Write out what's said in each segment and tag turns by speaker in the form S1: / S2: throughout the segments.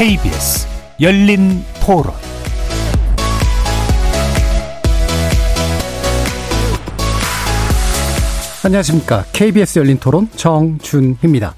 S1: KBS 열린 토론 안녕하십니까. KBS 열린 토론 정준희입니다.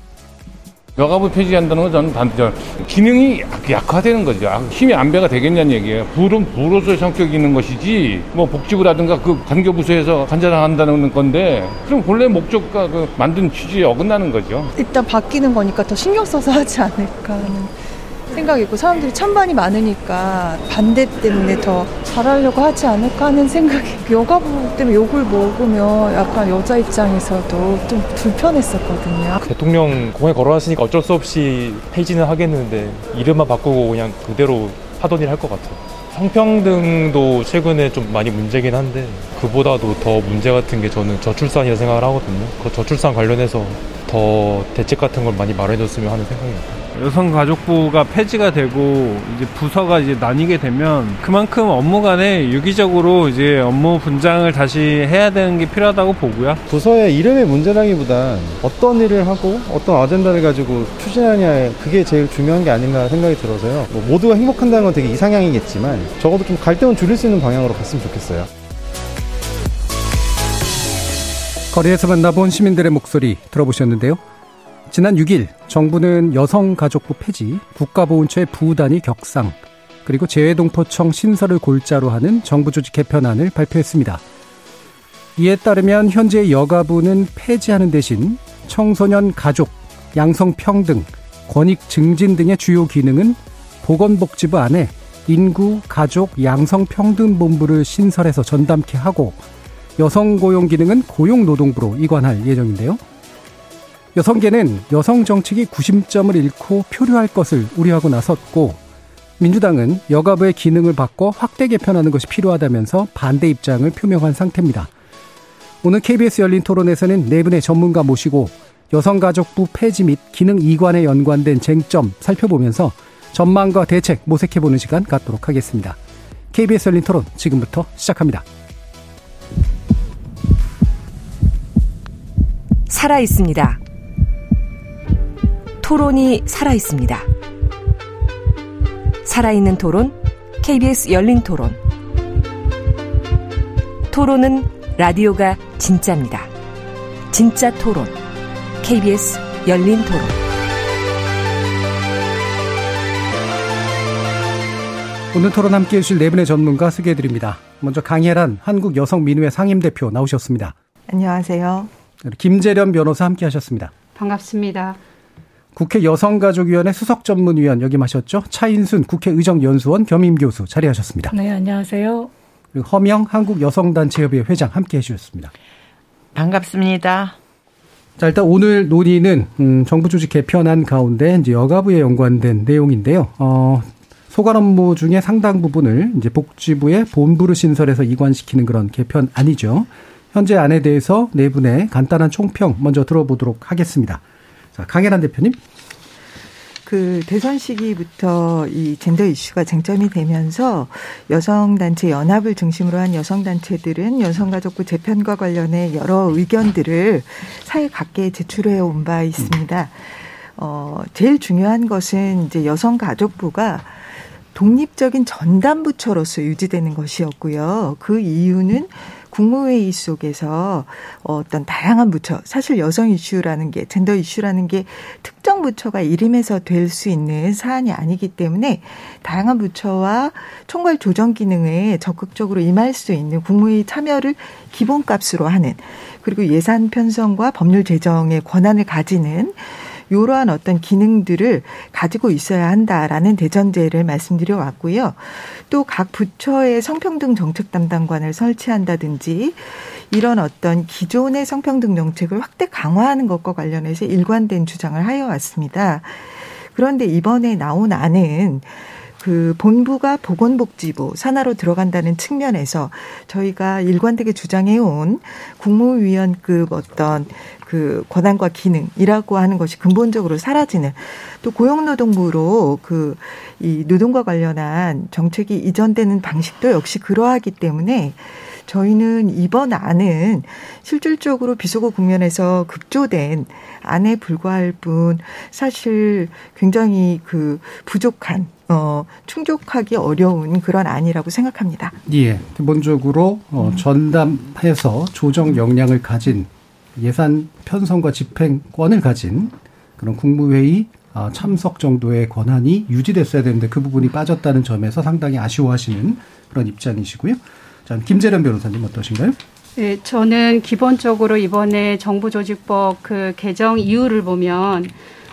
S2: 여가부 폐지한다는 건 저는 반대죠. 기능이 약화되는 거죠. 아, 힘이 안배가 되겠냐는 얘기예요. 불은 불로서의 성격이 있는 것이지, 뭐 복지부라든가 그 관계부서에서 관장한다는 건데, 그럼 본래 목적과 그 만든 취지에 어긋나는 거죠.
S3: 일단 바뀌는 거니까 더 신경 써서 하지 않을까 하는. 생각이 있고 사람들이 찬반이 많으니까 반대 때문에 더 잘하려고 하지 않을까 하는 생각이 여가부 때문에 욕을 먹으면 약간 여자 입장에서도 좀 불편했었거든요.
S4: 대통령 공에 걸어놨으니까 어쩔 수 없이 폐지는 하겠는데 이름만 바꾸고 그냥 그대로 하던 일 할 것 같아요. 성평등도 최근에 좀 많이 문제긴 한데 그보다도 더 문제 같은 게 저는 저출산이라 생각을 하거든요. 그 저출산 관련해서 더 대책 같은 걸 많이 마련해줬으면 하는 생각입니다.
S5: 여성가족부가 폐지가 되고 이제 부서가 이제 나뉘게 되면 그만큼 업무 간에 유기적으로 이제 업무 분장을 다시 해야 되는 게 필요하다고 보고요.
S6: 부서의 이름의 문제라기보단 어떤 일을 하고 어떤 아젠다를 가지고 추진하냐 그게 제일 중요한 게 아닌가 생각이 들어서요. 뭐 모두가 행복한다는 건 되게 이상향이겠지만 적어도 좀 갈등을 줄일 수 있는 방향으로 갔으면 좋겠어요.
S1: 거리에서 만나본 시민들의 목소리 들어보셨는데요. 지난 6일 정부는 여성가족부 폐지, 국가보훈처의 부단위 격상, 그리고 재외동포청 신설을 골자로 하는 정부 조직 개편안을 발표했습니다. 이에 따르면 현재 여가부는 폐지하는 대신 청소년 가족, 양성평등, 권익 증진 등의 주요 기능은 보건복지부 안에 인구, 가족, 양성평등본부를 신설해서 전담케 하고 여성 고용 기능은 고용노동부로 이관할 예정인데요. 여성계는 여성 정책이 구심점을 잃고 표류할 것을 우려하고 나섰고 민주당은 여가부의 기능을 바꿔 확대 개편하는 것이 필요하다면서 반대 입장을 표명한 상태입니다. 오늘 KBS 열린 토론에서는 네 분의 전문가 모시고 여성가족부 폐지 및 기능 이관에 연관된 쟁점 살펴보면서 전망과 대책 모색해보는 시간 갖도록 하겠습니다. KBS 열린 토론 지금부터 시작합니다.
S7: 살아 있습니다. 토론이 살아 있습니다. 살아있는 토론, KBS 열린 토론. 토론은 라디오가 진짜입니다. 진짜 토론, KBS 열린 토론.
S1: 오늘 토론 함께 해주실 네 분의 전문가 소개해드립니다. 먼저 강혜란 한국여성민우회 상임대표 나오셨습니다.
S8: 안녕하세요.
S1: 김재련 변호사 함께 하셨습니다.
S9: 반갑습니다.
S1: 국회 여성가족위원회 수석전문위원 역임하셨죠. 차인순 국회의정연수원 겸임교수 자리하셨습니다.
S9: 네, 안녕하세요.
S1: 그리고 허명 한국여성단체협의회 회장 함께 해주셨습니다.
S10: 반갑습니다.
S1: 자, 일단 오늘 논의는, 음, 정부 조직 개편안 가운데 이제 여가부에 연관된 내용인데요. 어, 소관 업무 중에 상당 부분을 이제 복지부의 본부를 신설해서 이관시키는 그런 개편안이죠. 현재 안에 대해서 네 분의 간단한 총평 먼저 들어보도록 하겠습니다. 자, 강혜란 대표님.
S8: 그 대선 시기부터 이 젠더 이슈가 쟁점이 되면서 여성단체 연합을 중심으로 한 여성단체들은 여성가족부 재편과 관련해 여러 의견들을 사회 각계에 제출해 온 바 있습니다. 어, 제일 중요한 것은 이제 여성가족부가 독립적인 전담부처로서 유지되는 것이었고요. 그 이유는 국무회의 속에서 어떤 다양한 부처, 사실 여성 이슈라는 게, 젠더 이슈라는 게 특정 부처가 일임해서 될 수 있는 사안이 아니기 때문에 다양한 부처와 총괄 조정 기능에 적극적으로 임할 수 있는 국무회의 참여를 기본값으로 하는 그리고 예산 편성과 법률 제정의 권한을 가지는 이러한 어떤 기능들을 가지고 있어야 한다라는 대전제를 말씀드려 왔고요. 또 각 부처의 성평등 정책 담당관을 설치한다든지 이런 어떤 기존의 성평등 정책을 확대 강화하는 것과 관련해서 일관된 주장을 하여 왔습니다. 그런데 이번에 나온 안은 그 본부가 보건복지부 산하로 들어간다는 측면에서 저희가 일관되게 주장해온 국무위원급 어떤 그 권한과 기능이라고 하는 것이 근본적으로 사라지는 또 고용노동부로 그 이 노동과 관련한 정책이 이전되는 방식도 역시 그러하기 때문에 저희는 이번 안은 실질적으로 비속어 국면에서 급조된 안에 불과할 뿐 사실 굉장히 그 부족한 어, 충족하기 어려운 그런 안이라고 생각합니다.
S1: 예. 기본적으로 어, 음. 전담해서 조정 역량을 가진 예산 편성과 집행권을 가진 그런 국무회의 아, 참석 정도의 권한이 유지됐어야 되는데 그 부분이 빠졌다는 점에서 상당히 아쉬워하시는 그런 입장이시고요. 자, 김재련 변호사님 어떠신가요?
S9: 네, 저는 기본적으로 이번에 정부조직법 그 개정 이유를 보면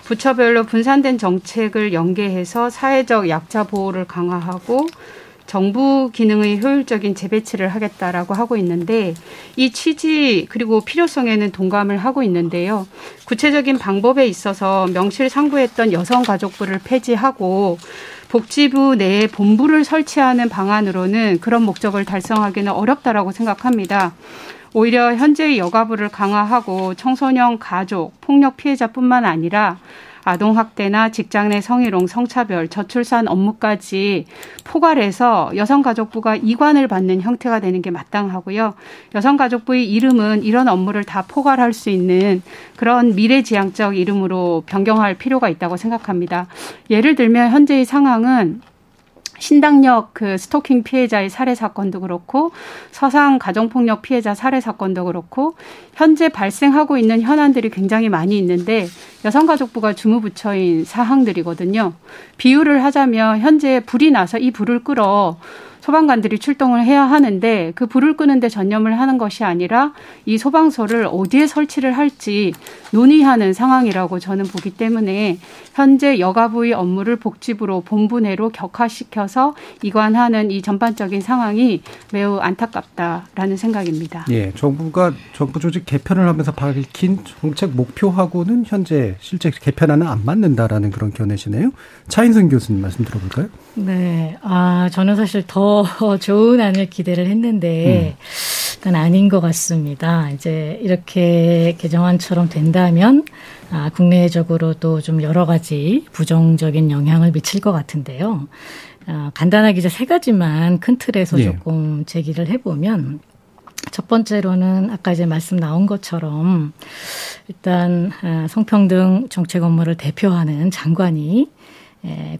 S9: 부처별로 분산된 정책을 연계해서 사회적 약자 보호를 강화하고 정부 기능의 효율적인 재배치를 하겠다라고 하고 있는데 이 취지 그리고 필요성에는 동감을 하고 있는데요. 구체적인 방법에 있어서 명실상부했던 여성가족부를 폐지하고 복지부 내에 본부를 설치하는 방안으로는 그런 목적을 달성하기는 어렵다라고 생각합니다. 오히려 현재의 여가부를 강화하고 청소년 가족 폭력 피해자뿐만 아니라 아동학대나 직장 내 성희롱, 성차별, 저출산 업무까지 포괄해서 여성가족부가 이관을 받는 형태가 되는 게 마땅하고요. 여성가족부의 이름은 이런 업무를 다 포괄할 수 있는 그런 미래지향적 이름으로 변경할 필요가 있다고 생각합니다. 예를 들면 현재의 상황은 신당역 그 스토킹 피해자의 살해 사건도 그렇고 서상 가정폭력 피해자 살해 사건도 그렇고 현재 발생하고 있는 현안들이 굉장히 많이 있는데 여성가족부가 주무부처인 사항들이거든요. 비유를 하자면 현재 불이 나서 이 불을 끌어 소방관들이 출동을 해야 하는데 그 불을 끄는데 전념을 하는 것이 아니라 이 소방서를 어디에 설치를 할지 논의하는 상황이라고 저는 보기 때문에 현재 여가부의 업무를 복지부로 본부 내로 격화시켜서 이관하는 이 전반적인 상황이 매우 안타깝다라는 생각입니다.
S1: 예, 정부가 정부 조직 개편을 하면서 밝힌 정책 목표하고는 현재 실제 개편안은 안 맞는다라는 그런 견해시네요. 차인승 교수님 말씀 들어볼까요?
S11: 네, 아 저는 사실 더 좋은 안을 기대를 했는데. 음. 일단 아닌 것 같습니다. 이제 이렇게 개정안처럼 된다면 아, 국내적으로도 좀 여러 가지 부정적인 영향을 미칠 것 같은데요. 아, 간단하게 이제 세 가지만 큰 틀에서 네. 조금 제기를 해보면 첫 번째로는 아까 이제 말씀 나온 것처럼 일단 아, 성평등 정책 업무를 대표하는 장관이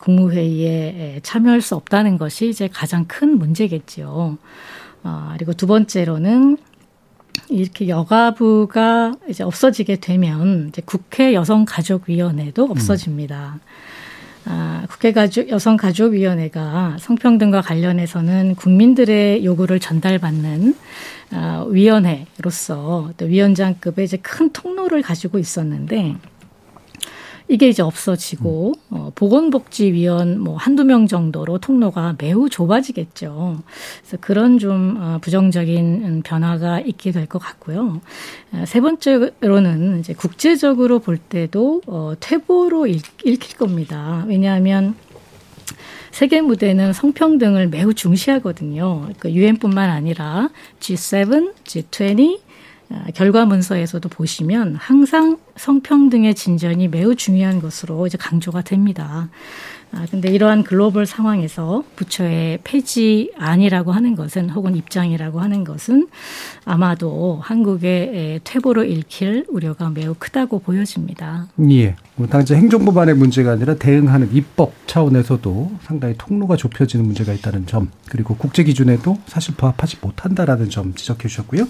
S11: 국무회의에 참여할 수 없다는 것이 이제 가장 큰 문제겠지요. 어, 그리고 두 번째로는 이렇게 여가부가 이제 없어지게 되면 이제 국회 여성가족위원회도 없어집니다. 음. 아, 국회가족 여성가족위원회가 성평등과 관련해서는 국민들의 요구를 전달받는 아, 위원회로서 또 위원장급의 이제 큰 통로를 가지고 있었는데 이게 이제 없어지고 음. 어, 보건복지위원 뭐 한두 명 정도로 통로가 매우 좁아지겠죠. 그래서 그런 좀 어, 부정적인 변화가 있게 될 것 같고요. 어, 세 번째로는 이제 국제적으로 볼 때도 어, 퇴보로 읽, 읽힐 겁니다. 왜냐하면 세계 무대는 성평등을 매우 중시하거든요. 그 유엔뿐만 아니라 G7, G20, 아, 결과 문서에서도 보시면 항상 성평등의 진전이 매우 중요한 것으로 이제 강조가 됩니다. 아, 근데 이러한 글로벌 상황에서 부처의 폐지안이라고 하는 것은 혹은 입장이라고 하는 것은 아마도 한국의 퇴보로 읽힐 우려가 매우 크다고 보여집니다.
S1: 예. 뭐 당장 행정부만의 문제가 아니라 대응하는 입법 차원에서도 상당히 통로가 좁혀지는 문제가 있다는 점, 그리고 국제 기준에도 사실 부합하지 못한다라는 점 지적해 주셨고요.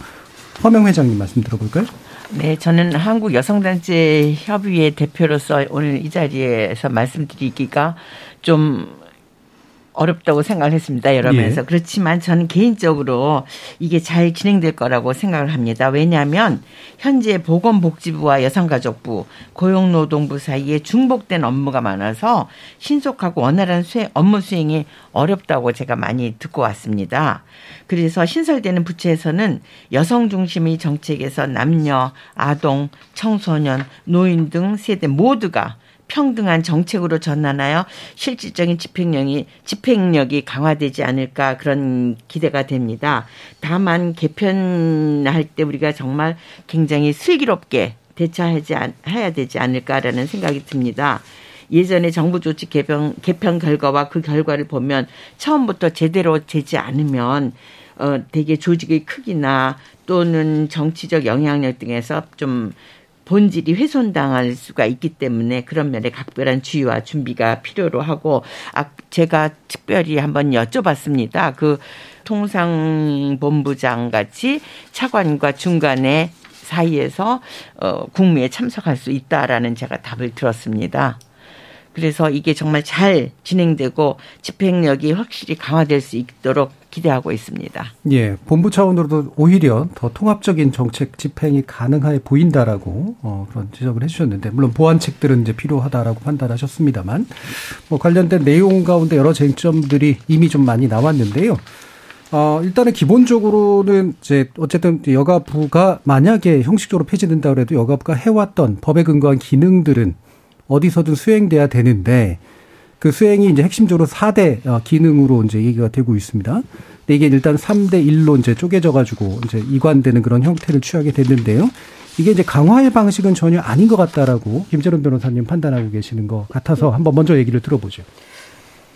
S1: 허명 회장님 말씀 들어볼까요?
S10: 네, 저는 한국 여성단체 협의회 대표로서 오늘 이 자리에서 말씀드리기가 좀 어렵다고 생각을 했습니다. 여러 면에서. 예. 그렇지만 저는 개인적으로 이게 잘 진행될 거라고 생각을 합니다. 왜냐하면 현재 보건복지부와 여성가족부, 고용노동부 사이에 중복된 업무가 많아서 신속하고 원활한 수행, 업무 수행이 어렵다고 제가 많이 듣고 왔습니다. 그래서 신설되는 부처에서는 여성 중심의 정책에서 남녀, 아동, 청소년, 노인 등 세대 모두가 평등한 정책으로 전환하여 실질적인 집행력이 집행력이 강화되지 않을까 그런 기대가 됩니다. 다만 개편할 때 우리가 정말 굉장히 슬기롭게 대처하지 해야 되지 않을까라는 생각이 듭니다. 예전에 정부 조치 개편 개편 결과와 그 결과를 보면 처음부터 제대로 되지 않으면 어 되게 조직의 크기나 또는 정치적 영향력 등에서 좀 본질이 훼손당할 수가 있기 때문에 그런 면에 각별한 주의와 준비가 필요로 하고 아 제가 특별히 한번 여쭤봤습니다. 그 통상본부장 같이 차관과 중간에 사이에서 어 국무에 참석할 수 있다라는 제가 답을 들었습니다. 그래서 이게 정말 잘 진행되고 집행력이 확실히 강화될 수 있도록 기대하고 있습니다.
S1: 예, 본부 차원으로도 오히려 더 통합적인 정책 집행이 가능해 보인다라고 어, 그런 지적을 해주셨는데 물론 보완책들은 이제 필요하다라고 판단하셨습니다만 뭐 관련된 내용 가운데 여러 쟁점들이 이미 좀 많이 나왔는데요. 어, 일단은 기본적으로는 이제 어쨌든 여가부가 만약에 형식적으로 폐지된다 그래도 여가부가 해왔던 법에 근거한 기능들은 어디서든 수행돼야 되는데 그 수행이 이제 핵심적으로 4대 어, 기능으로 이제 얘기가 되고 있습니다. 근데 이게 일단 3대 1로 이제 쪼개져 가지고 이제 이관되는 그런 형태를 취하게 됐는데요. 이게 이제 강화의 방식은 전혀 아닌 것 같다라고 김재론 변호사님 판단하고 계시는 것 같아서 한번 먼저 얘기를 들어보죠.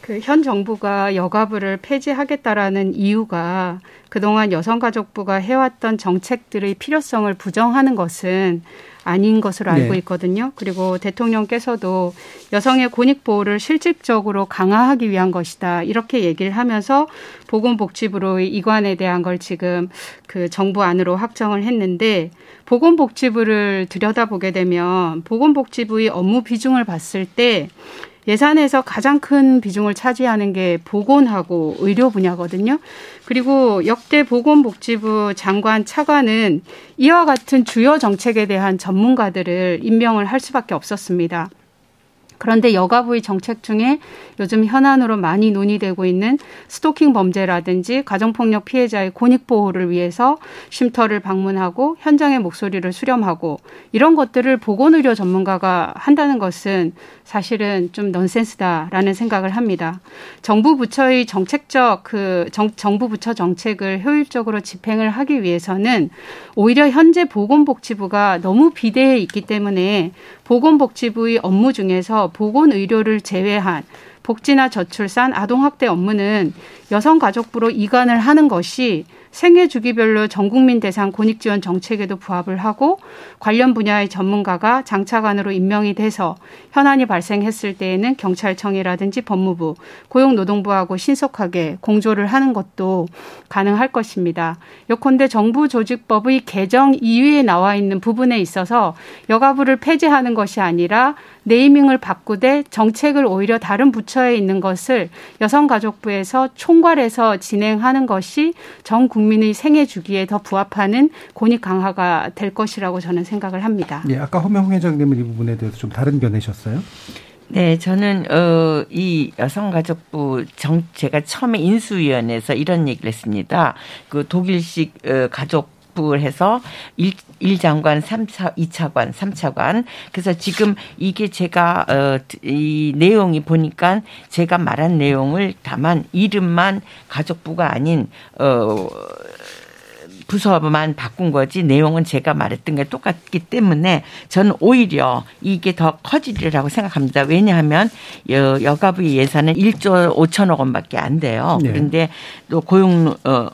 S9: 그 현 정부가 여가부를 폐지하겠다라는 이유가 그동안 여성가족부가 해왔던 정책들의 필요성을 부정하는 것은 아닌 것으로 알고 네. 있거든요. 그리고 대통령께서도 여성의 권익 보호를 실질적으로 강화하기 위한 것이다. 이렇게 얘기를 하면서 보건복지부로의 이관에 대한 걸 지금 그 정부 안으로 확정을 했는데 보건복지부를 들여다보게 되면 보건복지부의 업무 비중을 봤을 때 예산에서 가장 큰 비중을 차지하는 게 보건하고 의료 분야거든요. 그리고 역대 보건복지부 장관 차관은 이와 같은 주요 정책에 대한 전문가들을 임명을 할 수밖에 없었습니다. 그런데 여가부의 정책 중에 요즘 현안으로 많이 논의되고 있는 스토킹 범죄라든지 가정폭력 피해자의 권익 보호를 위해서 쉼터를 방문하고 현장의 목소리를 수렴하고 이런 것들을 보건의료 전문가가 한다는 것은 사실은 좀 넌센스다라는 생각을 합니다. 정부 부처의 정책적 그 정, 정부 부처 정책을 효율적으로 집행을 하기 위해서는 오히려 현재 보건복지부가 너무 비대해 있기 때문에 보건복지부의 업무 중에서 보건 의료를 제외한 복지나 저출산, 아동학대 업무는 여성가족부로 이관을 하는 것이 생애 주기별로 전 국민 대상 권익 지원 정책에도 부합을 하고 관련 분야의 전문가가 장차관으로 임명이 돼서 현안이 발생했을 때에는 경찰청이라든지 법무부, 고용노동부하고 신속하게 공조를 하는 것도 가능할 것입니다. 요컨대 정부 조직법의 개정 이유에 나와 있는 부분에 있어서 여가부를 폐지하는 것이 아니라 네이밍을 바꾸되 정책을 오히려 다른 부처에 있는 것을 여성가족부에서 총괄해서 진행하는 것이 전 국민 의 생애 주기에 더 부합하는 권익 강화가 될 것이라고 저는 생각을 합니다.
S1: 예, 아까 허명 회장님은 이 부분에 대해서 좀 다른 견해셨어요?
S10: 네, 저는 어 이 여성가족부 정 제가 처음에 인수위원회에서 이런 얘기를 했습니다. 그 독일식 어, 가족 을 해서 1, 1장관, 3차, 2차관, 3차관. 그래서 지금 이게 제가, 어, 이 내용이 보니까 제가 말한 내용을 다만 이름만 가족부가 아닌, 어, 부서만 바꾼 거지 내용은 제가 말했던 게 똑같기 때문에 저는 오히려 이게 더 커지리라고 생각합니다. 왜냐하면 여, 여가부 예산은 1조 5천억 원밖에 안 돼요. 네. 그런데 또 고용 어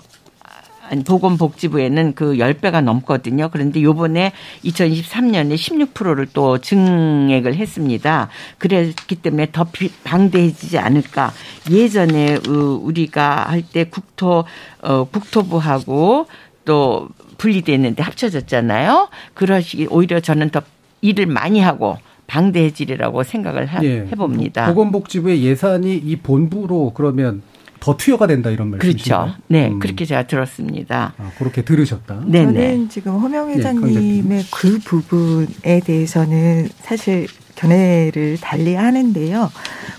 S10: 보건복지부에는 그 10배가 넘거든요. 그런데 요번에 2023년에 16%를 또 증액을 했습니다. 그랬기 때문에 더 방대해지지 않을까. 예전에 우리가 할 때 국토, 어, 국토부하고 또 분리됐는데 합쳐졌잖아요. 그러시기 오히려 저는 더 일을 많이 하고 방대해지리라고 생각을 예. 해봅니다.
S1: 보건복지부의 예산이 이 본부로 그러면 더 투여가 된다 이런 말씀이시죠?
S10: 그렇죠. 네, 음. 그렇게 제가 들었습니다.
S1: 아, 그렇게 들으셨다.
S8: 네, 저는 네. 지금 허명 예, 회장님의 네, 그 부분에 대해서는 사실 견해를 달리 하는데요.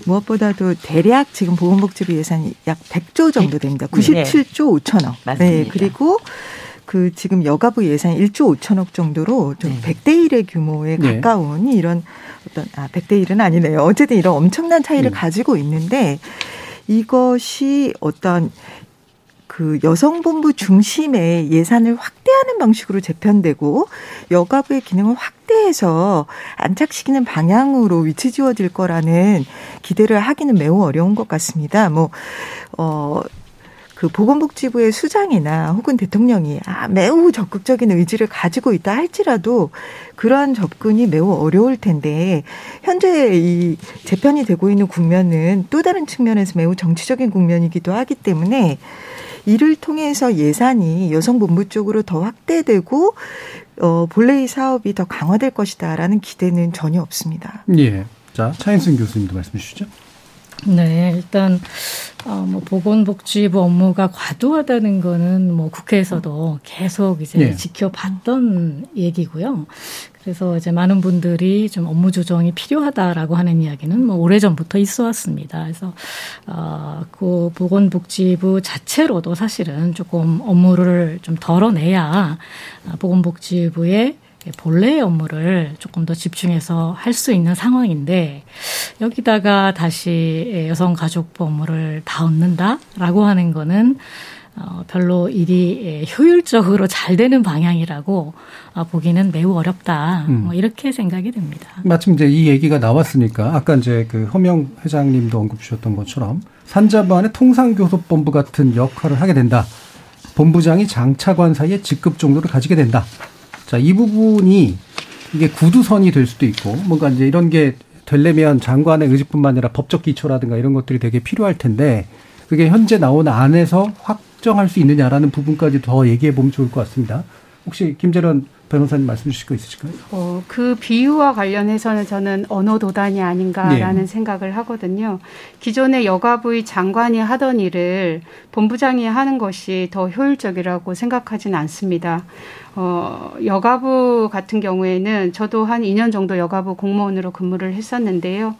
S8: 무엇보다도 대략 지금 보건복지부 예산이 약 100조 정도 됩니다. 97조 5천억.
S10: 맞습니다.
S8: 네, 그리고 그 지금 여가부 예산 1조 5천억 정도로 좀 네. 100대 1의 규모에 네. 가까운 이런 어떤 아 100대 1은 아니네요. 어쨌든 이런 엄청난 차이를 네. 가지고 있는데 이것이 어떤 그 여성본부 중심의 예산을 확대하는 방식으로 재편되고 여가부의 기능을 확대해서 안착시키는 방향으로 위치 지어질 거라는 기대를 하기는 매우 어려운 것 같습니다. 뭐, 어, 그 보건복지부의 수장이나 혹은 대통령이 아, 매우 적극적인 의지를 가지고 있다 할지라도 그러한 접근이 매우 어려울 텐데 현재 이 재편이 되고 있는 국면은 또 다른 측면에서 매우 정치적인 국면이기도 하기 때문에 이를 통해서 예산이 여성본부 쪽으로 더 확대되고 어, 본래의 사업이 더 강화될 것이다라는 기대는 전혀 없습니다.
S1: 예. 자, 차인승 교수님도 말씀해 주시죠.
S11: 네, 일단 어, 뭐 보건복지부 업무가 과도하다는 거는 뭐 국회에서도 계속 이제 네. 지켜봤던 얘기고요. 그래서 이제 많은 분들이 좀 업무 조정이 필요하다라고 하는 이야기는 뭐 오래 전부터 있어 왔습니다. 그래서 어, 그 보건복지부 자체로도 사실은 조금 업무를 좀 덜어내야 보건복지부의 본래의 업무를 조금 더 집중해서 할 수 있는 상황인데 여기다가 다시 여성가족부 업무를 다 얻는다라고 하는 거는 어, 별로 일이 효율적으로 잘 되는 방향이라고 어, 보기는 매우 어렵다. 음. 뭐 이렇게 생각이 됩니다.
S1: 마침 이제 이 얘기가 나왔으니까 아까 이제 그 허명 회장님도 언급 주셨던 것처럼 산자부안의 통상교섭본부 같은 역할을 하게 된다. 본부장이 장차관 사이에 직급 정도를 가지게 된다. 자, 이 부분이 이게 구두선이 될 수도 있고 뭔가 이제 이런 게 되려면 장관의 의지뿐만 아니라 법적 기초라든가 이런 것들이 되게 필요할 텐데 그게 현재 나온 안에서 확정할 수 있느냐라는 부분까지 더 얘기해 보면 좋을 것 같습니다. 혹시 김재련 변호사님 말씀 주실 거 있으실까요?
S9: 어, 그 비유와 관련해서는 저는 언어 도단이 아닌가라는 네. 생각을 하거든요. 기존의 여가부의 장관이 하던 일을 본부장이 하는 것이 더 효율적이라고 생각하지는 않습니다. 어, 여가부 같은 경우에는 저도 한 2년 정도 여가부 공무원으로 근무를 했었는데요.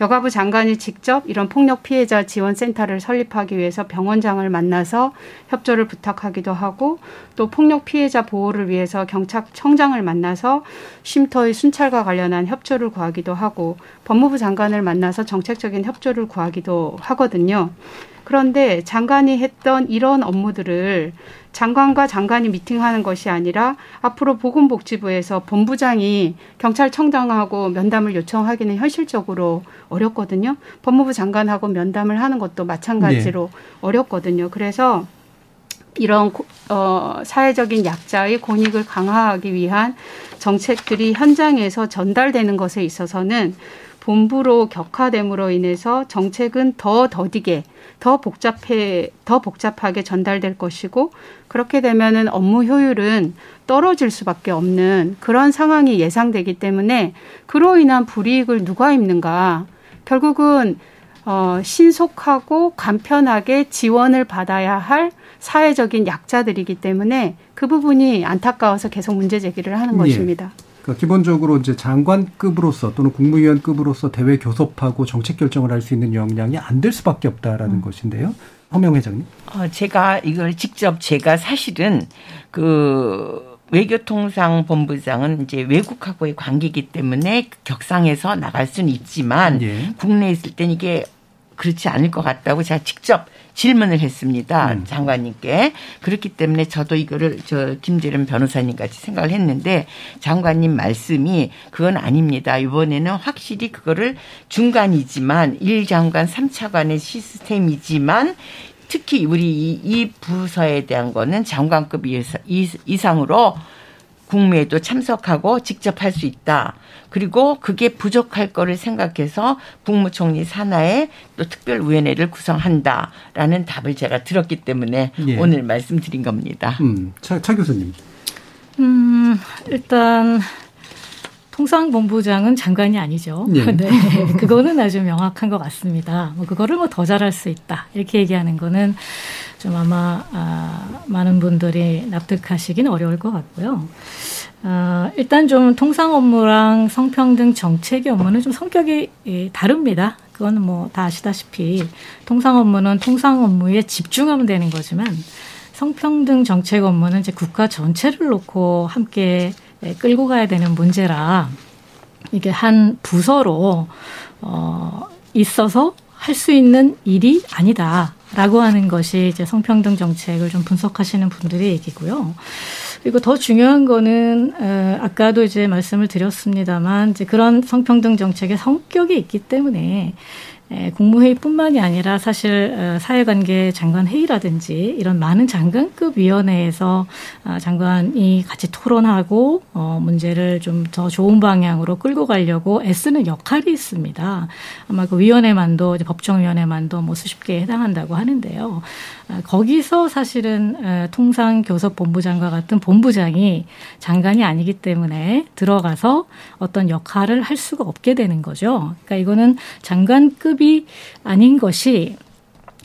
S9: 여가부 장관이 직접 이런 폭력 피해자 지원센터를 설립하기 위해서 병원장을 만나서 협조를 부탁하기도 하고 또 폭력 피해자 보호를 위해서 경찰청장을 만나서 쉼터의 순찰과 관련한 협조를 구하기도 하고 법무부 장관을 만나서 정책적인 협조를 구하기도 하거든요. 그런데 장관이 했던 이런 업무들을 장관과 장관이 미팅하는 것이 아니라 앞으로 보건복지부에서 본부장이 경찰청장하고 면담을 요청하기는 현실적으로 어렵거든요. 법무부 장관하고 면담을 하는 것도 마찬가지로 네. 어렵거든요. 그래서 이런 어, 사회적인 약자의 권익을 강화하기 위한 정책들이 현장에서 전달되는 것에 있어서는 본부로 격화됨으로 인해서 정책은 더 더디게 더 복잡해 더 복잡하게 전달될 것이고 그렇게 되면은 업무 효율은 떨어질 수밖에 없는 그런 상황이 예상되기 때문에 그로 인한 불이익을 누가 입는가 결국은 어, 신속하고 간편하게 지원을 받아야 할 사회적인 약자들이기 때문에 그 부분이 안타까워서 계속 문제 제기를 하는 예. 것입니다.
S1: 그러니까 기본적으로 이제 장관급으로서 또는 국무위원급으로서 대외 교섭하고 정책 결정을 할 수 있는 역량이 안 될 수밖에 없다라는 음. 것인데요. 허명 회장님.
S10: 어, 제가 이걸 직접 제가 사실은 그 외교통상 본부장은 이제 외국하고의 관계이기 때문에 격상해서 나갈 수는 있지만 예. 국내에 있을 땐 이게 그렇지 않을 것 같다고 제가 직접 질문을 했습니다. 음. 장관님께. 그렇기 때문에 저도 이거를 저 김재련 변호사님 같이 생각을 했는데 장관님 말씀이 그건 아닙니다. 이번에는 확실히 그거를 중간이지만 1장관 3차관의 시스템이지만 특히 우리 이, 이 부서에 대한 거는 장관급 이상으로 국무에도 참석하고 직접 할 수 있다. 그리고 그게 부족할 거를 생각해서 국무총리 산하에 또 특별위원회를 구성한다라는 답을 제가 들었기 때문에 예. 오늘 말씀드린 겁니다.
S1: 음, 차, 차 교수님.
S11: 음, 일단 통상본부장은 장관이 아니죠. 예. 네. 그거는 아주 명확한 것 같습니다. 뭐 그거를 뭐 더 잘할 수 있다. 이렇게 얘기하는 거는 좀 아마 아, 많은 분들이 납득하시기는 어려울 것 같고요. 어, 일단 좀 통상 업무랑 성평등 정책의 업무는 좀 성격이 예, 다릅니다. 그거는 뭐다 아시다시피 통상 업무는 통상 업무에 집중하면 되는 거지만 성평등 정책 업무는 이제 국가 전체를 놓고 함께 예, 끌고 가야 되는 문제라 이게 한 부서로 어, 있어서 할 수 있는 일이 아니다 라고 하는 것이 이제 성평등 정책을 좀 분석하시는 분들의 얘기고요. 그리고 더 중요한 거는 어, 아까도 이제 말씀을 드렸습니다만 이제 그런 성평등 정책의 성격이 있기 때문에 국무회의뿐만이 아니라 사실 어, 사회관계 장관 회의라든지 이런 많은 장관급 위원회에서 어, 장관이 같이 토론하고 어, 문제를 좀 더 좋은 방향으로 끌고 가려고 애쓰는 역할이 있습니다. 아마 그 위원회만도 법정위원회만도 뭐 수십 개에 해당한다고 하는데요. 거기서 사실은 통상 교섭본부장과 같은 본부장이 장관이 아니기 때문에 들어가서 어떤 역할을 할 수가 없게 되는 거죠. 그러니까 이거는 장관급 이 아닌 것이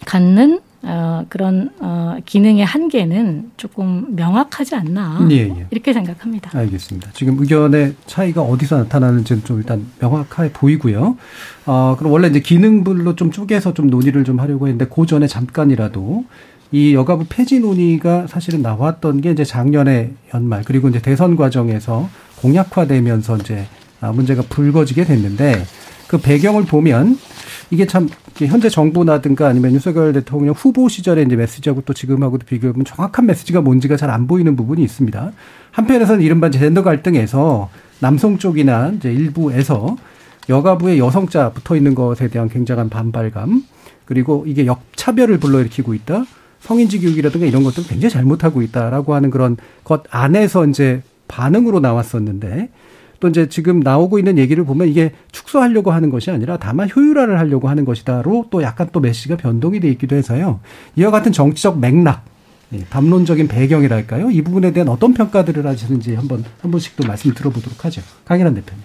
S11: 갖는 어, 그런 어, 기능의 한계는 조금 명확하지 않나 예, 예. 이렇게 생각합니다.
S1: 알겠습니다. 지금 의견의 차이가 어디서 나타나는지는 좀 일단 명확해 보이고요. 어, 그럼 원래 이제 기능별로 좀 쪼개서 좀 논의를 좀 하려고 했는데 그 전에 잠깐이라도 이 여가부 폐지 논의가 사실은 나왔던 게 이제 작년에 연말 그리고 이제 대선 과정에서 공약화되면서 이제 아, 문제가 불거지게 됐는데 그 배경을 보면 이게 참 현재 정부나든가 아니면 윤석열 대통령 후보 시절에 이제 메시지하고 또 지금하고도 비교해보면 정확한 메시지가 뭔지가 잘 안 보이는 부분이 있습니다. 한편에서는 이른바 젠더 갈등에서 남성 쪽이나 이제 일부에서 여가부에 여성자 붙어 있는 것에 대한 굉장한 반발감 그리고 이게 역차별을 불러일으키고 있다. 성인지 교육이라든가 이런 것들 굉장히 잘못하고 있다라고 하는 그런 것 안에서 이제 반응으로 나왔었는데 또 이제 지금 나오고 있는 얘기를 보면 이게 축소하려고 하는 것이 아니라 다만 효율화를 하려고 하는 것이다로 또 약간 또 메시지가 변동이 돼 있기도 해서요. 이와 같은 정치적 맥락, 예, 담론적인 배경이랄까요? 이 부분에 대한 어떤 평가들을 하시는지 한번 한 번씩 또 말씀을 들어보도록 하죠. 강일한 대표님.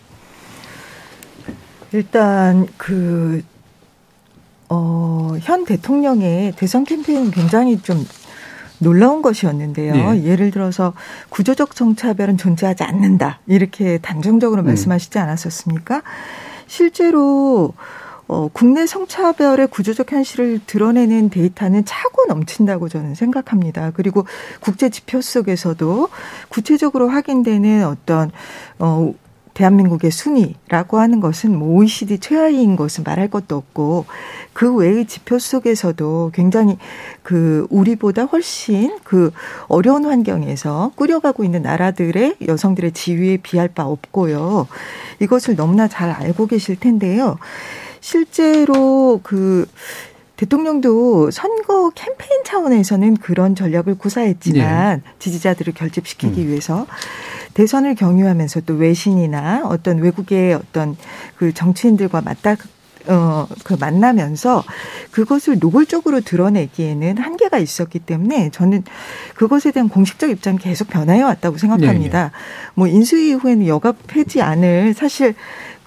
S8: 일단 그 어, 현 대통령의 대선 캠페인 굉장히 좀 놀라운 것이었는데요. 네. 예를 들어서 구조적 성차별은 존재하지 않는다. 이렇게 단정적으로 음. 말씀하시지 않았었습니까? 실제로 어, 국내 성차별의 구조적 현실을 드러내는 데이터는 차고 넘친다고 저는 생각합니다. 그리고 국제 지표 속에서도 구체적으로 확인되는 어떤 어, 대한민국의 순위라고 하는 것은 뭐 OECD 최하위인 것은 말할 것도 없고 그 외의 지표 속에서도 굉장히 그 우리보다 훨씬 그 어려운 환경에서 꾸려가고 있는 나라들의 여성들의 지위에 비할 바 없고요. 이것을 너무나 잘 알고 계실 텐데요. 실제로 그 대통령도 선거 캠페인 차원에서는 그런 전략을 구사했지만 네. 지지자들을 결집시키기 음. 위해서 대선을 경유하면서 또 외신이나 어떤 외국의 어떤 그 정치인들과 맞다 어, 그 만나면서 그것을 노골적으로 드러내기에는 한계가 있었기 때문에 저는 그것에 대한 공식적 입장이 계속 변화해 왔다고 생각합니다. 네네. 뭐 인수위 이후에는 여가 폐지 안을 사실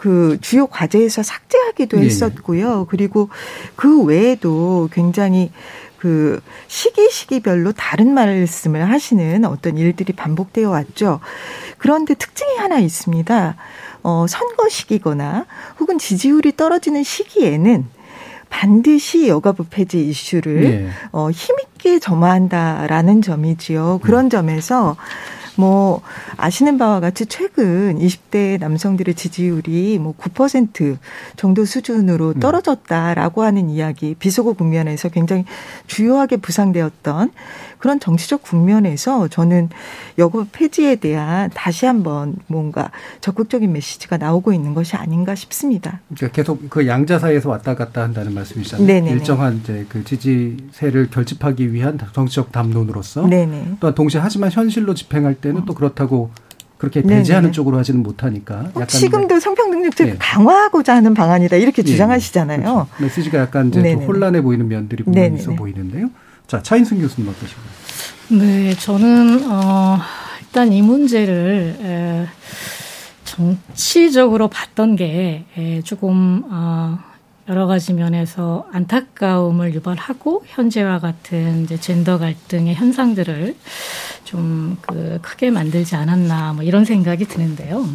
S8: 그 주요 과제에서 삭제하기도 했었고요. 그리고 그 외에도 굉장히 그 시기 시기별로 다른 말씀을 하시는 어떤 일들이 반복되어 왔죠. 그런데 특징이 하나 있습니다. 어, 선거 시기거나 혹은 지지율이 떨어지는 시기에는 반드시 여가부 폐지 이슈를 네. 어, 힘있게 점화한다라는 점이지요. 그런 음. 점에서 뭐 아시는 바와 같이 최근 20대 남성들의 지지율이 뭐 9% 정도 수준으로 음. 떨어졌다라고 하는 이야기 비속어 국면에서 굉장히 주요하게 부상되었던 그런 정치적 국면에서 저는 여고 폐지에 대한 다시 한번 뭔가 적극적인 메시지가 나오고 있는 것이 아닌가 싶습니다.
S1: 그러니까 계속 그 양자 사이에서 왔다 갔다 한다는 말씀이시잖아요. 네네네. 일정한 이제 그 지지세를 결집하기 위한 정치적 담론으로서 네네. 또한 동시에 하지만 현실로 집행할 때는 또 그렇다고 그렇게 배제하는 네네. 쪽으로 하지는 못하니까.
S8: 약간 지금도 성평등력제를 네. 강화하고자 하는 방안이다 이렇게 주장하시잖아요. 그렇죠.
S1: 메시지가 약간 이제 좀 혼란해 보이는 면들이 분명히 있어 보이는데요. 자, 차인승 교수님 어떠신가요?
S11: 네, 저는 어, 일단 이 문제를 에, 정치적으로 봤던 게 에, 조금 어, 여러 가지 면에서 안타까움을 유발하고 현재와 같은 이제 젠더 갈등의 현상들을 좀 그 크게 만들지 않았나 뭐 이런 생각이 드는데요.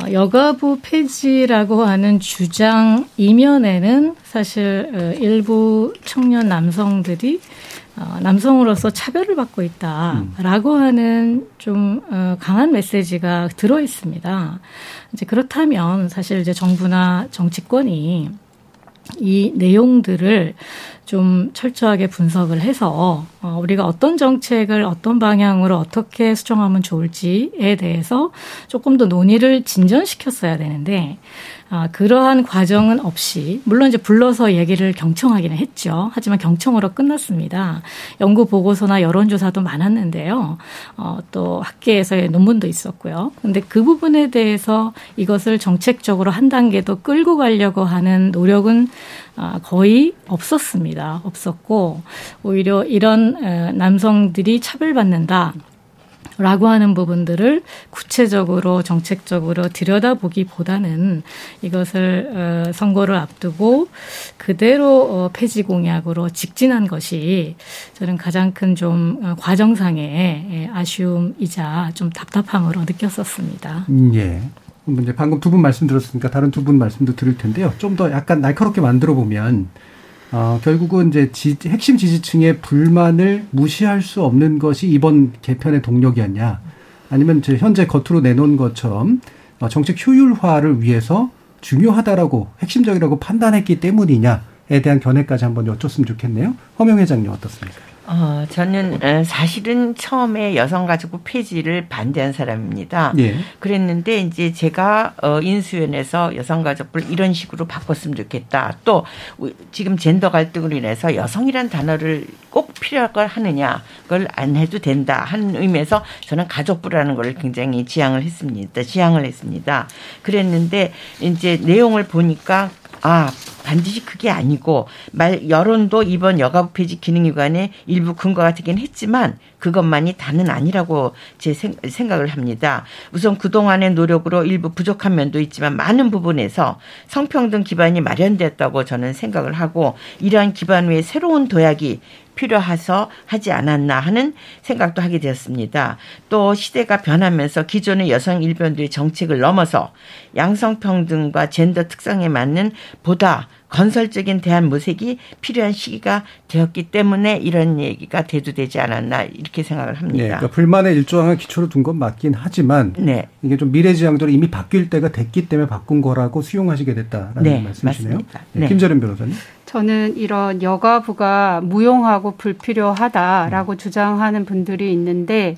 S11: 어, 여가부 폐지라고 하는 주장 이면에는 사실 어, 일부 청년 남성들이 어, 남성으로서 차별을 받고 있다라고 음. 하는 좀 강한 메시지가 들어 있습니다. 이제 그렇다면 사실 이제 정부나 정치권이 이 내용들을 좀 철저하게 분석을 해서 어, 우리가 어떤 정책을 어떤 방향으로 어떻게 수정하면 좋을지에 대해서 조금 더 논의를 진전시켰어야 되는데 아, 그러한 과정은 없이 물론 이제 불러서 얘기를 경청하기는 했죠. 하지만 경청으로 끝났습니다. 연구 보고서나 여론조사도 많았는데요. 어, 또 학계에서의 논문도 있었고요. 근데 그 부분에 대해서 이것을 정책적으로 한 단계도 끌고 가려고 하는 노력은 아, 거의 없었습니다. 없었고 오히려 이런 남성들이 차별받는다. 라고 하는 부분들을 구체적으로 정책적으로 들여다보기보다는 이것을 어, 선거를 앞두고 그대로 어, 폐지 공약으로 직진한 것이 저는 가장 큰 좀 과정상의 예, 아쉬움이자 좀 답답함으로 느꼈었습니다.
S1: 음, 예. 이제 방금 두 분 말씀 들었으니까 다른 두 분 말씀도 들을 텐데요. 좀 더 약간 날카롭게 만들어 보면 어, 결국은 이제 지, 핵심 지지층의 불만을 무시할 수 없는 것이 이번 개편의 동력이었냐, 아니면 현재 겉으로 내놓은 것처럼 어, 정책 효율화를 위해서 중요하다라고 핵심적이라고 판단했기 때문이냐에 대한 견해까지 한번 여쭙으면 좋겠네요. 허명 회장님 어떻습니까?
S10: 어, 저는 어, 사실은 처음에 여성가족부 폐지를 반대한 사람입니다. 예. 그랬는데 이제 제가 어, 인수위원회에서 여성가족부를 이런 식으로 바꿨으면 좋겠다. 또 지금 젠더 갈등으로 인해서 여성이란 단어를 꼭 필요할 걸 하느냐 그걸 안 해도 된다 하는 의미에서 저는 가족부라는 걸 굉장히 지향을 했습니다. 지향을 했습니다. 그랬는데 이제 내용을 보니까 아, 반드시 그게 아니고 말 여론도 이번 여가부 폐지 기능유관의 일부 근거가 되긴 했지만 그것만이 다는 아니라고 제 생각을 합니다. 우선 그동안의 노력으로 일부 부족한 면도 있지만 많은 부분에서 성평등 기반이 마련됐다고 저는 생각을 하고 이러한 기반 위에 새로운 도약이 필요해서 하지 않았나 하는 생각도 하게 되었습니다. 또 시대가 변하면서 기존의 여성 일변들의 정책을 넘어서 양성평등과 젠더 특성에 맞는 보다 건설적인 대한 모색이 필요한 시기가 되었기 때문에 이런 얘기가 대두되지 않았나 이렇게 생각을 합니다.
S1: 네, 그러니까 불만의 일조항을 기초로 둔건 맞긴 하지만 네. 이게 좀 미래지향적으로 이미 바뀔 때가 됐기 때문에 바꾼 거라고 수용하시게 됐다라는 네, 말씀이시네요. 네, 네. 김재련 변호사님.
S9: 저는 이런 여가부가 무용하고 불필요하다라고 음. 주장하는 분들이 있는데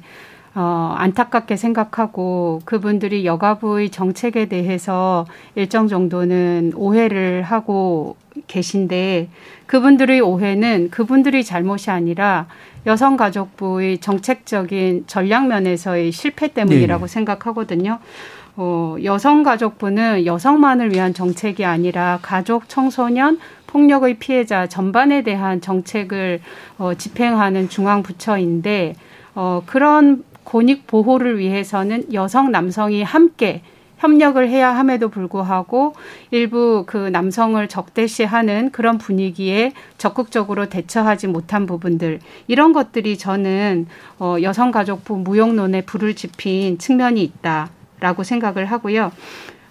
S9: 어, 안타깝게 생각하고 그분들이 여가부의 정책에 대해서 일정 정도는 오해를 하고 계신데 그분들의 오해는 그분들이 잘못이 아니라 여성가족부의 정책적인 전략 면에서의 실패 때문이라고 네. 생각하거든요. 어, 여성가족부는 여성만을 위한 정책이 아니라 가족, 청소년, 폭력의 피해자 전반에 대한 정책을 어, 집행하는 중앙부처인데 어, 그런 권익 보호를 위해서는 여성 남성이 함께 협력을 해야 함에도 불구하고 일부 그 남성을 적대시하는 그런 분위기에 적극적으로 대처하지 못한 부분들 이런 것들이 저는 어 여성가족부 무용론에 불을 지핀 측면이 있다라고 생각을 하고요.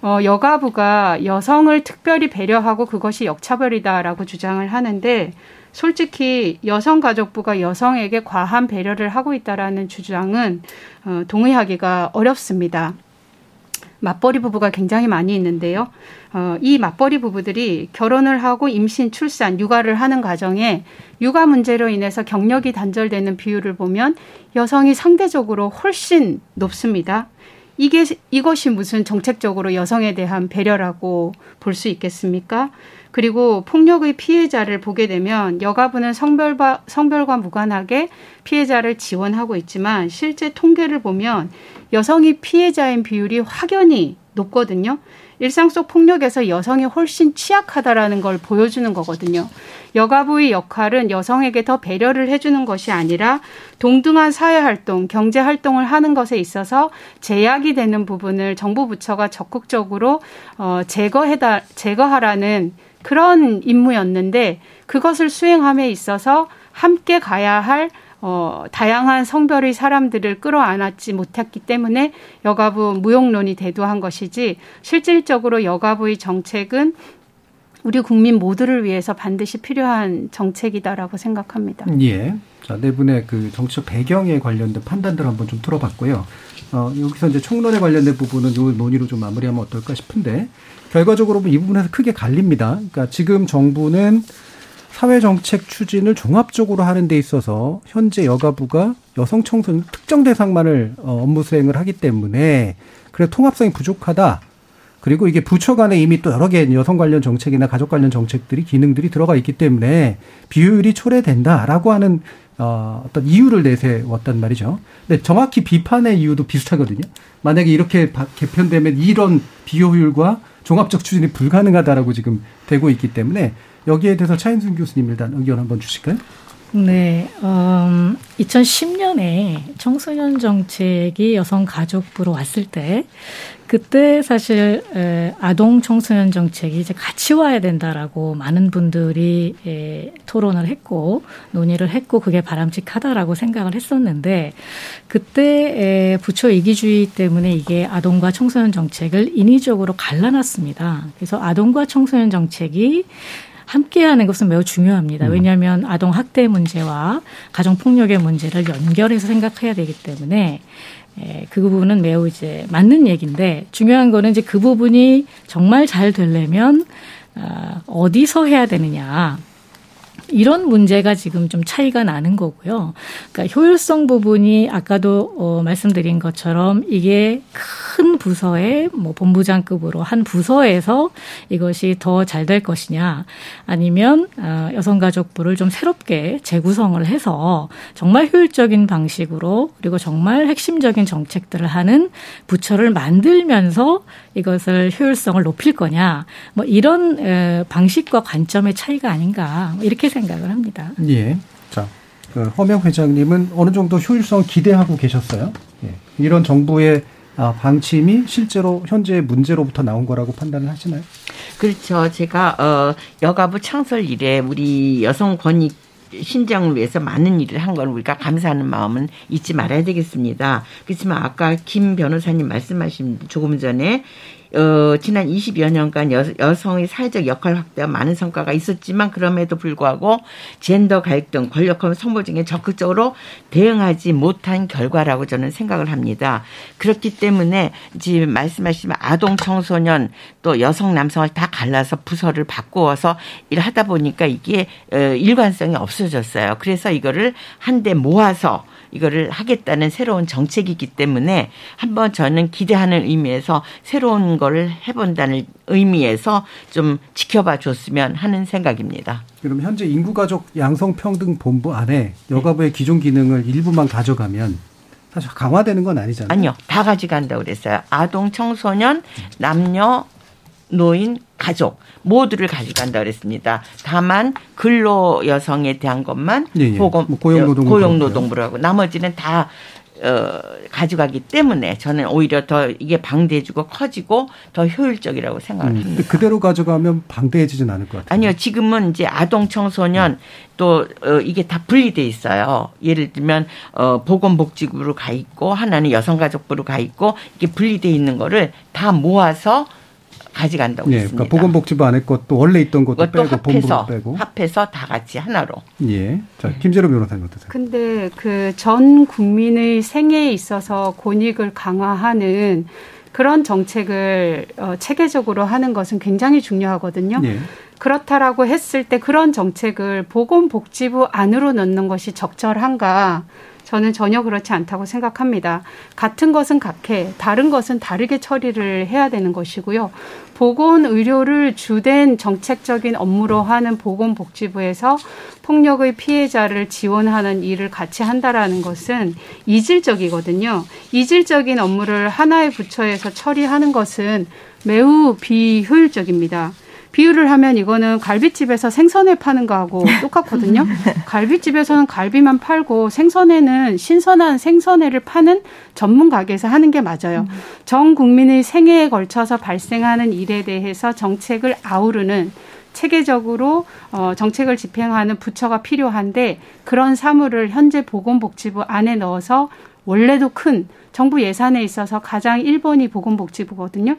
S9: 어 여가부가 여성을 특별히 배려하고 그것이 역차별이다라고 주장을 하는데 솔직히 여성가족부가 여성에게 과한 배려를 하고 있다라는 주장은 어, 동의하기가 어렵습니다. 맞벌이 부부가 굉장히 많이 있는데요. 어, 이 맞벌이 부부들이 결혼을 하고 임신, 출산, 육아를 하는 과정에 육아 문제로 인해서 경력이 단절되는 비율을 보면 여성이 상대적으로 훨씬 높습니다. 이게 이것이 무슨 정책적으로 여성에 대한 배려라고 볼 수 있겠습니까? 그리고 폭력의 피해자를 보게 되면 여가부는 성별과, 성별과 무관하게 피해자를 지원하고 있지만 실제 통계를 보면 여성이 피해자인 비율이 확연히 높거든요. 일상 속 폭력에서 여성이 훨씬 취약하다라는 걸 보여주는 거거든요. 여가부의 역할은 여성에게 더 배려를 해주는 것이 아니라 동등한 사회 활동, 경제 활동을 하는 것에 있어서 제약이 되는 부분을 정부 부처가 적극적으로 어, 제거해다 제거하라는 그런 임무였는데 그것을 수행함에 있어서 함께 가야 할 어, 다양한 성별의 사람들을 끌어안았지 못했기 때문에 여가부 무용론이 대두한 것이지 실질적으로 여가부의 정책은 우리 국민 모두를 위해서 반드시 필요한 정책이다라고 생각합니다.
S1: 예. 자, 네 분의 그 정치적 배경에 관련된 판단들 한번 좀 들어봤고요. 어, 여기서 이제 총론에 관련된 부분은 요 논의로 좀 마무리하면 어떨까 싶은데 결과적으로 이 부분에서 크게 갈립니다. 그러니까 지금 정부는 사회 정책 추진을 종합적으로 하는 데 있어서 현재 여가부가 여성 청소년 특정 대상만을 어, 업무 수행을 하기 때문에 그래 통합성이 부족하다. 그리고 이게 부처 간에 이미 또 여러 개 여성 관련 정책이나 가족 관련 정책들이 기능들이 들어가 있기 때문에 비효율이 초래된다라고 하는 어, 어떤 이유를 내세웠단 말이죠. 근데 정확히 비판의 이유도 비슷하거든요. 만약에 이렇게 개편되면 이런 비효율과 종합적 추진이 불가능하다라고 지금 되고 있기 때문에 여기에 대해서 차인순 교수님 일단 의견 한번 주실까요?
S11: 네, 음, 2010년에 청소년 정책이 여성가족부로 왔을 때, 그때 사실 에, 아동 청소년 정책이 이제 같이 와야 된다라고 많은 분들이 에, 토론을 했고 논의를 했고 그게 바람직하다라고 생각을 했었는데 그때 에, 부처 이기주의 때문에 이게 아동과 청소년 정책을 인위적으로 갈라놨습니다. 그래서 아동과 청소년 정책이 함께하는 것은 매우 중요합니다. 음. 왜냐하면 아동 학대 문제와 가정 폭력의 문제를 연결해서 생각해야 되기 때문에 예, 그 부분은 매우 이제 맞는 얘기인데 중요한 거는 이제 그 부분이 정말 잘 되려면 어, 어디서 해야 되느냐. 이런 문제가 지금 좀 차이가 나는 거고요. 그러니까 효율성 부분이 아까도 어, 말씀드린 것처럼 이게 큰 부서의 뭐 본부장급으로 한 부서에서 이것이 더 잘 될 것이냐 아니면 어, 여성가족부를 좀 새롭게 재구성을 해서 정말 효율적인 방식으로 그리고 정말 핵심적인 정책들을 하는 부처를 만들면서 이것을 효율성을 높일 거냐 뭐 이런 에, 방식과 관점의 차이가 아닌가 뭐 이렇게 생각을 합니다.
S1: 예. 자, 그 허명 회장님은 어느 정도 효율성 기대하고 계셨어요. 예. 이런 정부의 아, 방침이 실제로 현재 문제로부터 나온 거라고 판단을 하시나요?
S10: 그렇죠. 제가 어 여가부 창설 이래 우리 여성 권익 신장을 위해서 많은 일을 한 걸 우리가 감사하는 마음은 잊지 말아야 되겠습니다. 그렇지만 아까 김 변호사님 말씀하신 조금 전에 어, 지난 20여 년간 여, 성의 사회적 역할 확대와 많은 성과가 있었지만 그럼에도 불구하고 젠더 갈등, 권력형 성보증에 적극적으로 대응하지 못한 결과라고 저는 생각을 합니다. 그렇기 때문에 지금 말씀하신 아동 청소년 또 여성 남성을 다 갈라서 부서를 바꾸어서 일하다 보니까 이게 어, 일관성이 없어졌어요. 그래서 이거를 한데 모아서 이거를 하겠다는 새로운 정책이기 때문에 한번 저는 기대하는 의미에서 새로운 거를 해본다는 의미에서 좀 지켜봐 줬으면 하는 생각입니다.
S1: 그럼 현재 인구가족 양성평등본부 안에 여가부의 기존 기능을 일부만 가져가면 사실 강화되는 건 아니잖아요.
S10: 아니요. 다 가져간다고 그랬어요. 아동, 청소년, 남녀, 노인, 가족 모두를 가져간다 그랬습니다. 다만 근로 여성에 대한 것만 예, 예. 보건 뭐 고용노동부 고용노동부로 하고 나머지는 다 어, 가져가기 때문에 저는 오히려 더 이게 방대해지고 커지고 더 효율적이라고 생각을 음, 합니다.
S1: 그대로 가져가면 방대해지진 않을 것 같아요.
S10: 아니요. 지금은 이제 아동 청소년 음. 또 어, 이게 다 분리돼 있어요. 예를 들면 어, 보건복지부로 가 있고 하나는 여성가족부로 가 있고 이게 분리돼 있는 거를 다 모아서 가져간다고 예, 했습니다.
S1: 그러니까 보건복지부 안에 것도 원래 있던 것도 빼고
S10: 합해서,
S1: 빼고
S10: 합해서 다 같이 하나로.
S1: 예. 자, 김재로 변호사님 어떠세요?
S9: 근데 그 전 국민의 생애에 있어서 권익을 강화하는 그런 정책을 어, 체계적으로 하는 것은 굉장히 중요하거든요. 예. 그렇다라고 했을 때 그런 정책을 보건복지부 안으로 넣는 것이 적절한가? 저는 전혀 그렇지 않다고 생각합니다. 같은 것은 각해, 다른 것은 다르게 처리를 해야 되는 것이고요. 보건 의료를 주된 정책적인 업무로 하는 보건복지부에서 폭력의 피해자를 지원하는 일을 같이 한다라는 것은 이질적이거든요. 이질적인 업무를 하나의 부처에서 처리하는 것은 매우 비효율적입니다. 비유를 하면 이거는 갈비집에서 생선회 파는 거하고 똑같거든요. 갈비집에서는 갈비만 팔고 생선회는 신선한 생선회를 파는 전문 가게에서 하는 게 맞아요. 전 국민의 생애에 걸쳐서 발생하는 일에 대해서 정책을 아우르는 체계적으로 어 정책을 집행하는 부처가 필요한데 그런 사물을 현재 보건복지부 안에 넣어서 원래도 큰 정부 예산에 있어서 가장 1번이 보건복지부거든요.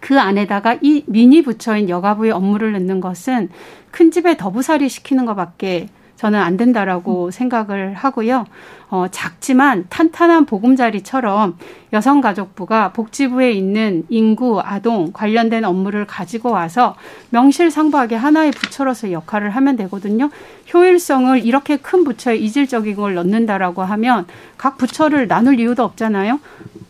S9: 그 안에다가 이 미니 부처인 여가부의 업무를 넣는 것은 큰 집에 더부살이 시키는 것밖에 저는 안 된다라고 음. 생각을 하고요. 어, 작지만 탄탄한 보금자리처럼 여성가족부가 복지부에 있는 인구, 아동 관련된 업무를 가지고 와서 명실상부하게 하나의 부처로서 역할을 하면 되거든요. 효율성을 이렇게 큰 부처에 이질적인 걸 넣는다라고 하면 각 부처를 나눌 이유도 없잖아요.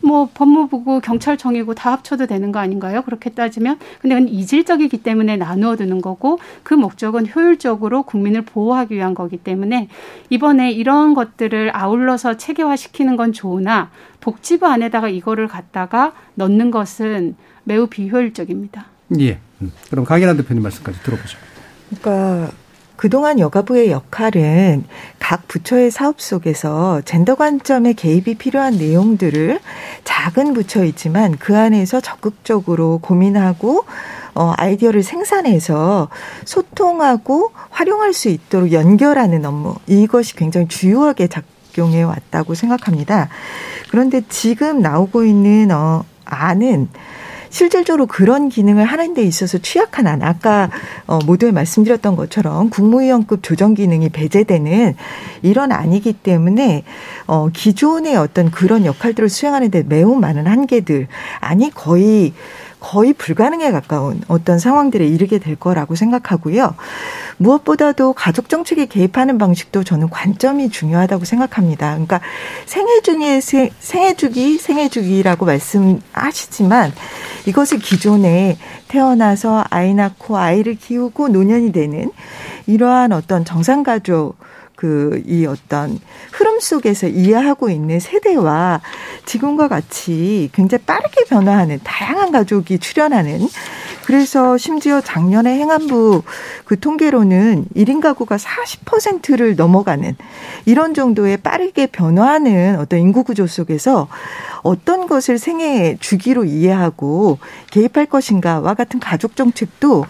S9: 뭐 법무부고 경찰청이고 다 합쳐도 되는 거 아닌가요? 그렇게 따지면 근데 그건 이질적이기 때문에 나누어 두는 거고 그 목적은 효율적으로 국민을 보호하기 위한 거기 때문에 이번에 이런 것들을 아울러서 체계화시키는 건 좋으나 복지부 안에다가 이거를 갖다가 넣는 것은 매우 비효율적입니다.
S1: 예. 음. 그럼 강인한 대표님 말씀까지 들어보죠.
S8: 그러니까 그동안 여가부의 역할은 각 부처의 사업 속에서 젠더 관점의 개입이 필요한 내용들을 작은 부처이지만 그 안에서 적극적으로 고민하고 어, 아이디어를 생산해서 소통하고 활용할 수 있도록 연결하는 업무 이것이 굉장히 주요하게 작용해 왔다고 생각합니다. 그런데 지금 나오고 있는 어, 안은 실질적으로 그런 기능을 하는 데 있어서 취약한 안. 아까 어, 모두에 말씀드렸던 것처럼 국무위원급 조정 기능이 배제되는 이런 안이기 때문에 어, 기존의 어떤 그런 역할들을 수행하는 데 매우 많은 한계들 아니 거의 거의 불가능에 가까운 어떤 상황들에 이르게 될 거라고 생각하고요. 무엇보다도 가족 정책에 개입하는 방식도 저는 관점이 중요하다고 생각합니다. 그러니까 생애 중에 생애 주기, 생애 주기라고 말씀하시지만 이것을 기존에 태어나서 아이 낳고 아이를 키우고 노년이 되는 이러한 어떤 정상가족 그, 이 어떤 흐름 속에서 이해하고 있는 세대와 지금과 같이 굉장히 빠르게 변화하는 다양한 가족이 출현하는 그래서 심지어 작년에 행안부 그 통계로는 1인 가구가 40%를 넘어가는 이런 정도의 빠르게 변화하는 어떤 인구 구조 속에서 어떤 것을 생애 주기로 이해하고 개입할 것인가와 같은 가족 정책도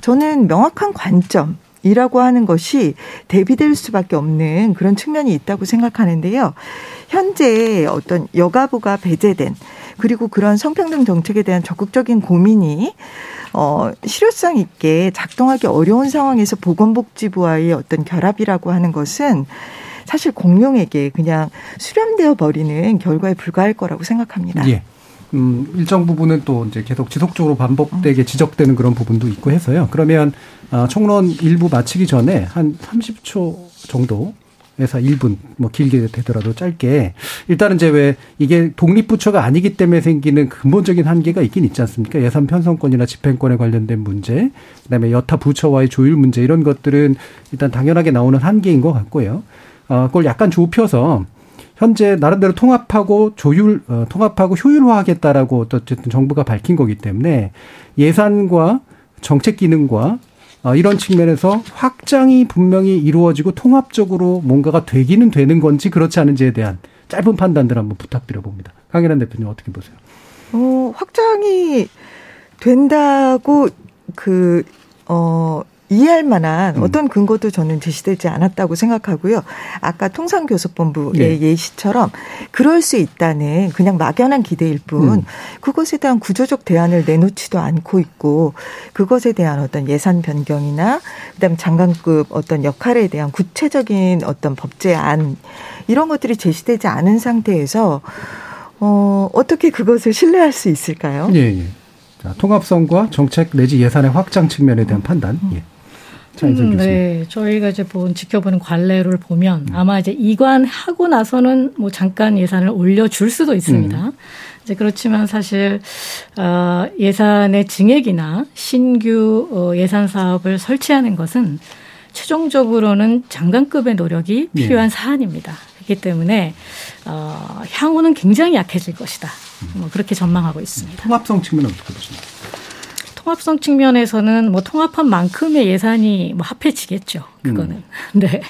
S8: 저는 명확한 관점 이라고 하는 것이 대비될 수밖에 없는 그런 측면이 있다고 생각하는데요. 현재 어떤 여가부가 배제된 그리고 그런 성평등 정책에 대한 적극적인 고민이 어, 실효성 있게 작동하기 어려운 상황에서 보건복지부와의 어떤 결합이라고 하는 것은 사실 공룡에게 그냥 수렴되어 버리는 결과에 불과할 거라고 생각합니다.
S1: 예. 음, 일정 부분은 또 이제 계속 지속적으로 반복되게 지적되는 그런 부분도 있고 해서요. 그러면 아, 총론 일부 마치기 전에 한 30초 정도 에서 1분 뭐 길게 되더라도 짧게 일단은 이제 왜 이게 독립부처가 아니기 때문에 생기는 근본적인 한계가 있긴 있지 않습니까? 예산 편성권이나 집행권에 관련된 문제, 그다음에 여타 부처와의 조율 문제 이런 것들은 일단 당연하게 나오는 한계인 것 같고요. 어, 그걸 약간 좁혀서 현재 나름대로 통합하고 조율, 어, 통합하고 효율화하겠다라고 어쨌든 정부가 밝힌 거기 때문에 예산과 정책 기능과 어, 이런 측면에서 확장이 분명히 이루어지고 통합적으로 뭔가가 되기는 되는 건지 그렇지 않은지에 대한 짧은 판단들 한번 부탁드려 봅니다. 강일한 대표님 어떻게 보세요?
S8: 어, 확장이 된다고 그, 어, 이해할 만한 음. 어떤 근거도 저는 제시되지 않았다고 생각하고요. 아까 통상교섭본부의 네. 예시처럼 그럴 수 있다는 그냥 막연한 기대일 뿐 음. 그것에 대한 구조적 대안을 내놓지도 않고 있고 그것에 대한 어떤 예산 변경이나 그다음 장관급 어떤 역할에 대한 구체적인 어떤 법제안 이런 것들이 제시되지 않은 상태에서 어, 어떻게 그것을 신뢰할 수 있을까요?
S1: 예, 예. 자, 통합성과 정책 내지 예산의 확장 측면에 대한 판단. 예.
S11: 음, 네, 저희가 이제 본 지켜보는 관례를 보면 음. 아마 이제 이관하고 나서는 뭐 잠깐 예산을 올려줄 수도 있습니다. 음. 이제 그렇지만 사실 어, 예산의 증액이나 신규 어, 예산 사업을 설치하는 것은 최종적으로는 장관급의 노력이 예. 필요한 네. 사안입니다. 그렇기 때문에 어, 향후는 굉장히 약해질 것이다. 음. 뭐 그렇게 전망하고 있습니다.
S1: 통합성 측면은 어떻게 보십니까?
S11: 통합성 측면에서는 뭐 통합한 만큼의 예산이 뭐 합해지겠죠. 그거는. 음. 네.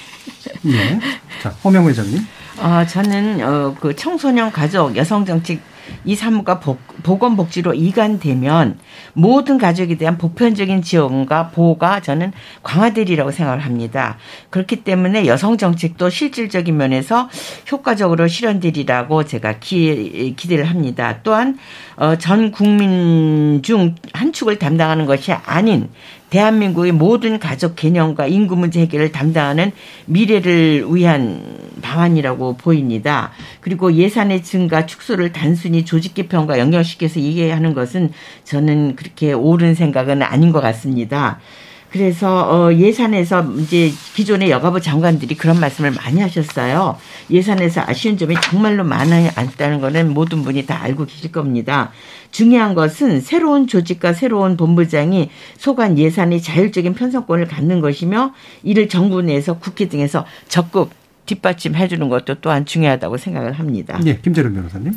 S1: 네. 자, 호명 회장님.
S10: 어, 저는 어, 그 청소년 가족 여성 정책 이 사무가 복, 보건복지로 이관되면 모든 가족에 대한 보편적인 지원과 보호가 저는 강화되리라고 생각을 합니다. 그렇기 때문에 여성 정책도 실질적인 면에서 효과적으로 실현되리라고 제가 기, 기대를 합니다. 또한 어, 전 국민 중 한 축을 담당하는 것이 아닌 대한민국의 모든 가족 개념과 인구 문제 해결을 담당하는 미래를 위한 방안이라고 보입니다. 그리고 예산의 증가 축소를 단순히 조직 개편과 연결시켜서 이해하는 것은 저는 그렇게 옳은 생각은 아닌 것 같습니다. 그래서 어 예산에서 이제 기존의 여가부 장관들이 그런 말씀을 많이 하셨어요. 예산에서 아쉬운 점이 정말로 많았다는 거는 모든 분이 다 알고 계실 겁니다. 중요한 것은 새로운 조직과 새로운 본부장이 소관 예산의 자율적인 편성권을 갖는 것이며 이를 정부 내에서 국회 등에서 적극 뒷받침해 주는 것도 또한 중요하다고 생각을 합니다.
S1: 예, 김재룡 변호사님.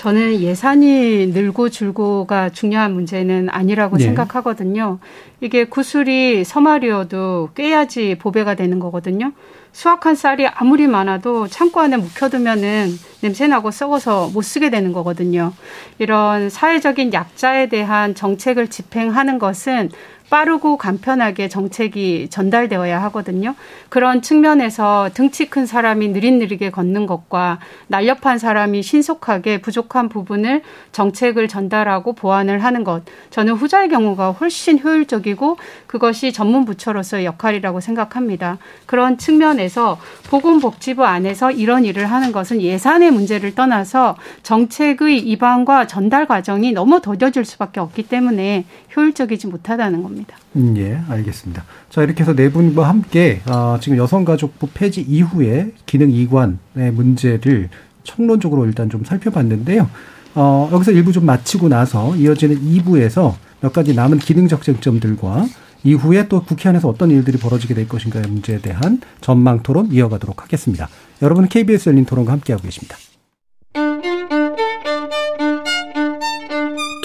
S9: 저는 예산이 늘고 줄고가 중요한 문제는 아니라고 네. 생각하거든요. 이게 구슬이 서말이어도 꿰야지 보배가 되는 거거든요. 수확한 쌀이 아무리 많아도 창고 안에 묵혀두면은 냄새나고 썩어서 못 쓰게 되는 거거든요. 이런 사회적인 약자에 대한 정책을 집행하는 것은 빠르고 간편하게 정책이 전달되어야 하거든요. 그런 측면에서 등치 큰 사람이 느릿느리게 걷는 것과 날렵한 사람이 신속하게 부족한 부분을 정책을 전달하고 보완을 하는 것. 저는 후자의 경우가 훨씬 효율적이고 그것이 전문 부처로서의 역할이라고 생각합니다. 그런 측면에서 보건복지부 안에서 이런 일을 하는 것은 예산의 문제를 떠나서 정책의 입안과 전달 과정이 너무 더뎌질 수밖에 없기 때문에 효율적이지 못하다는 겁니다.
S1: 음, 예, 알겠습니다. 자, 이렇게 해서 네 분과 함께 아, 지금 여성가족부 폐지 이후에 기능 이관의 문제를 총론적으로 일단 좀 살펴봤는데요. 어, 여기서 일부 좀 마치고 나서 이어지는 2부에서 몇 가지 남은 기능 적 쟁점들과 이후에 또 국회 안에서 어떤 일들이 벌어지게 될 것인가의 문제에 대한 전망 토론 이어가도록 하겠습니다. 여러분은 KBS 열린 토론과 함께하고 계십니다.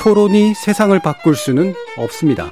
S1: 토론이 세상을 바꿀 수는 없습니다.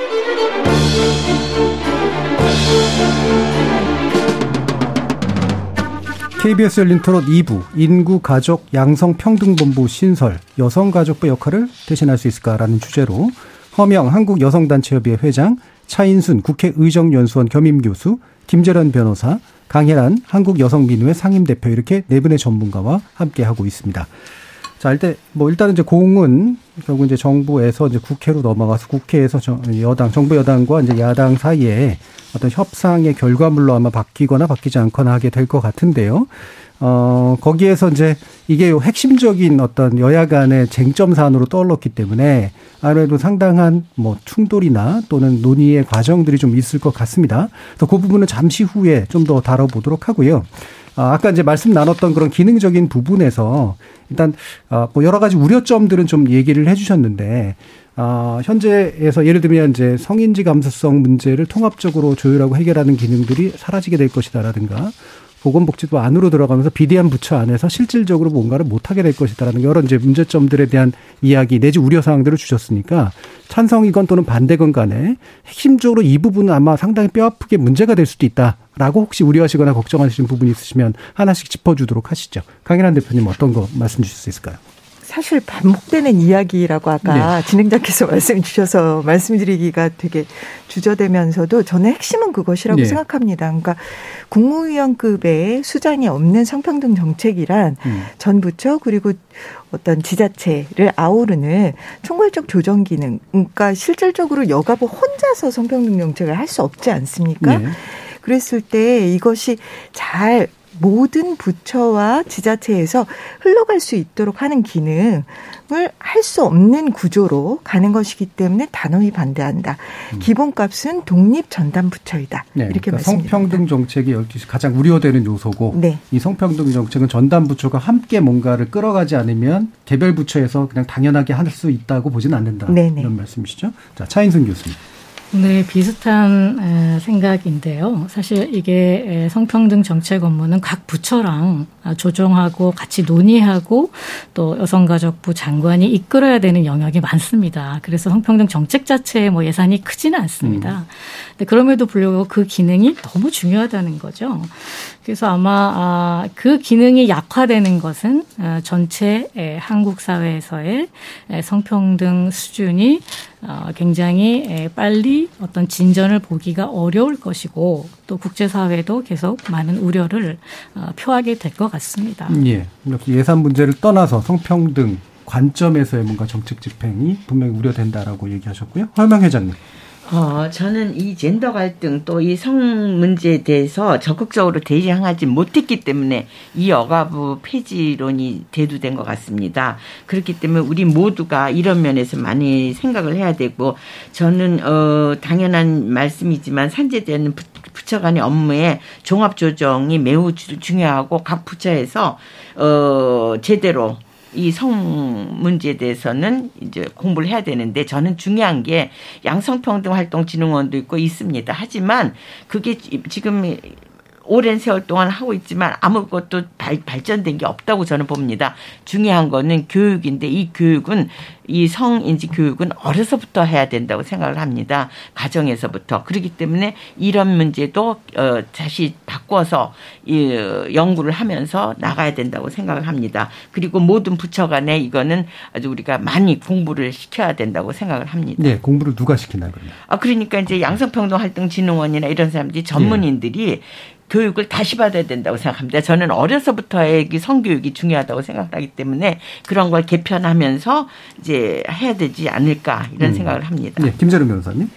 S1: KBS 열린 토론 2부 인구 가족 양성 평등본부 신설 여성 가족부 역할을 대신할 수 있을까라는 주제로 허명 한국 여성단체협의회 회장 차인순 국회의정연수원 겸임교수 김재란 변호사 강혜란 한국여성민우회 상임대표 이렇게 네 분의 전문가와 함께 하고 있습니다. 자, 일단 뭐 일단은 이제 공은 결국 이제 정부에서 이제 국회로 넘어가서 국회에서 여당 정부 여당과 이제 야당 사이에 어떤 협상의 결과물로 아마 바뀌거나 바뀌지 않거나 하게 될 것 같은데요. 어, 거기에서 이제 이게 핵심적인 어떤 여야 간의 쟁점 사안으로 떠올랐기 때문에 아무래도 상당한 뭐 충돌이나 또는 논의의 과정들이 좀 있을 것 같습니다. 그래서 그 부분은 잠시 후에 좀 더 다뤄보도록 하고요. 아, 아까 이제 말씀 나눴던 그런 기능적인 부분에서 일단 아, 뭐 여러 가지 우려점들은 좀 얘기를 해주셨는데 아, 현재에서 예를 들면 이제 성인지 감수성 문제를 통합적으로 조율하고 해결하는 기능들이 사라지게 될 것이다라든가 보건복지부 안으로 들어가면서 비대한 부처 안에서 실질적으로 뭔가를 못하게 될 것이다라는 여러 이제 문제점들에 대한 이야기 내지 우려 사항들을 주셨으니까 찬성이건 또는 반대건 간에 핵심적으로 이 부분은 아마 상당히 뼈아프게 문제가 될 수도 있다라고 혹시 우려하시거나 걱정하시는 부분이 있으시면 하나씩 짚어주도록 하시죠. 강일한 대표님 어떤 거 말씀 주실 수 있을까요?
S8: 사실 반복되는 이야기라고 아까 네. 진행자께서 말씀 주셔서 말씀드리기가 되게 주저되면서도 저는 핵심은 그것이라고 네. 생각합니다. 그러니까 국무위원급의 수장이 없는 성평등 정책이란 음. 전 부처 그리고 어떤 지자체를 아우르는 총괄적 조정 기능. 그러니까 실질적으로 여가부 혼자서 성평등 정책을 할 수 없지 않습니까? 네. 그랬을 때 이것이 잘 모든 부처와 지자체에서 흘러갈 수 있도록 하는 기능을 할 수 없는 구조로 가는 것이기 때문에 단호히 반대한다. 음. 기본값은 독립 전담 부처이다. 네, 이렇게 그러니까 말씀드립니다.
S1: 성평등 정책이 가장 우려되는 요소고 네. 이 성평등 정책은 전담 부처가 함께 뭔가를 끌어가지 않으면 개별 부처에서 그냥 당연하게 할 수 있다고 보지는 않는다. 네네. 네. 이런 말씀이시죠? 자, 차인승 교수님.
S11: 네, 비슷한 생각인데요. 사실 이게 성평등 정책 업무는 각 부처랑 아, 조정하고 같이 논의하고 또 여성가족부 장관이 이끌어야 되는 영역이 많습니다. 그래서 성평등 정책 자체에 뭐 예산이 크지는 않습니다. 음. 그럼에도 불구하고 그 기능이 너무 중요하다는 거죠. 그래서 아마 아, 그 기능이 약화되는 것은 아, 전체 한국 사회에서의 성평등 수준이 어, 굉장히 빨리 어떤 진전을 보기가 어려울 것이고 또 국제사회도 계속 많은 우려를 어, 표하게 될 것 같습니다.
S1: 예. 예산 문제를 떠나서 성평등 관점에서의 뭔가 정책 집행이 분명히 우려된다라고 얘기하셨고요. 허영 회장님.
S10: 어, 저는 이 젠더 갈등 또 이 성 문제에 대해서 적극적으로 대항하지 못했기 때문에 이 여가부 폐지론이 대두된 것 같습니다. 그렇기 때문에 우리 모두가 이런 면에서 많이 생각을 해야 되고 저는 어, 당연한 말씀이지만 산재되는 부처 간의 업무에 종합 조정이 매우 중요하고 각 부처에서 어, 제대로 이 성 문제에 대해서는 이제 공부를 해야 되는데 저는 중요한 게 양성평등 활동 진흥원도 있고 있습니다. 하지만 그게 지금 오랜 세월 동안 하고 있지만 아무것도 발, 발전된 게 없다고 저는 봅니다. 중요한 거는 교육인데 이 교육은 이 성인지 교육은 어려서부터 해야 된다고 생각을 합니다. 가정에서부터. 그렇기 때문에 이런 문제도 어, 다시 바꿔서 이, 연구를 하면서 나가야 된다고 생각을 합니다. 그리고 모든 부처 간에 이거는 아주 우리가 많이 공부를 시켜야 된다고 생각을 합니다.
S1: 네, 공부를 누가 시키나요, 그러면?
S10: 아, 그러니까 이제 양성평등활동진흥원이나 이런 사람들이 전문인들이 네. 교육을 다시 받아야 된다고 생각합니다. 저는 어려서부터의 성교육이 중요하다고 생각하기 때문에 그런 걸 개편하면서 이제 해야 되지 않을까 이런 음. 생각을 합니다.
S1: 네, 김재룡 변호사님.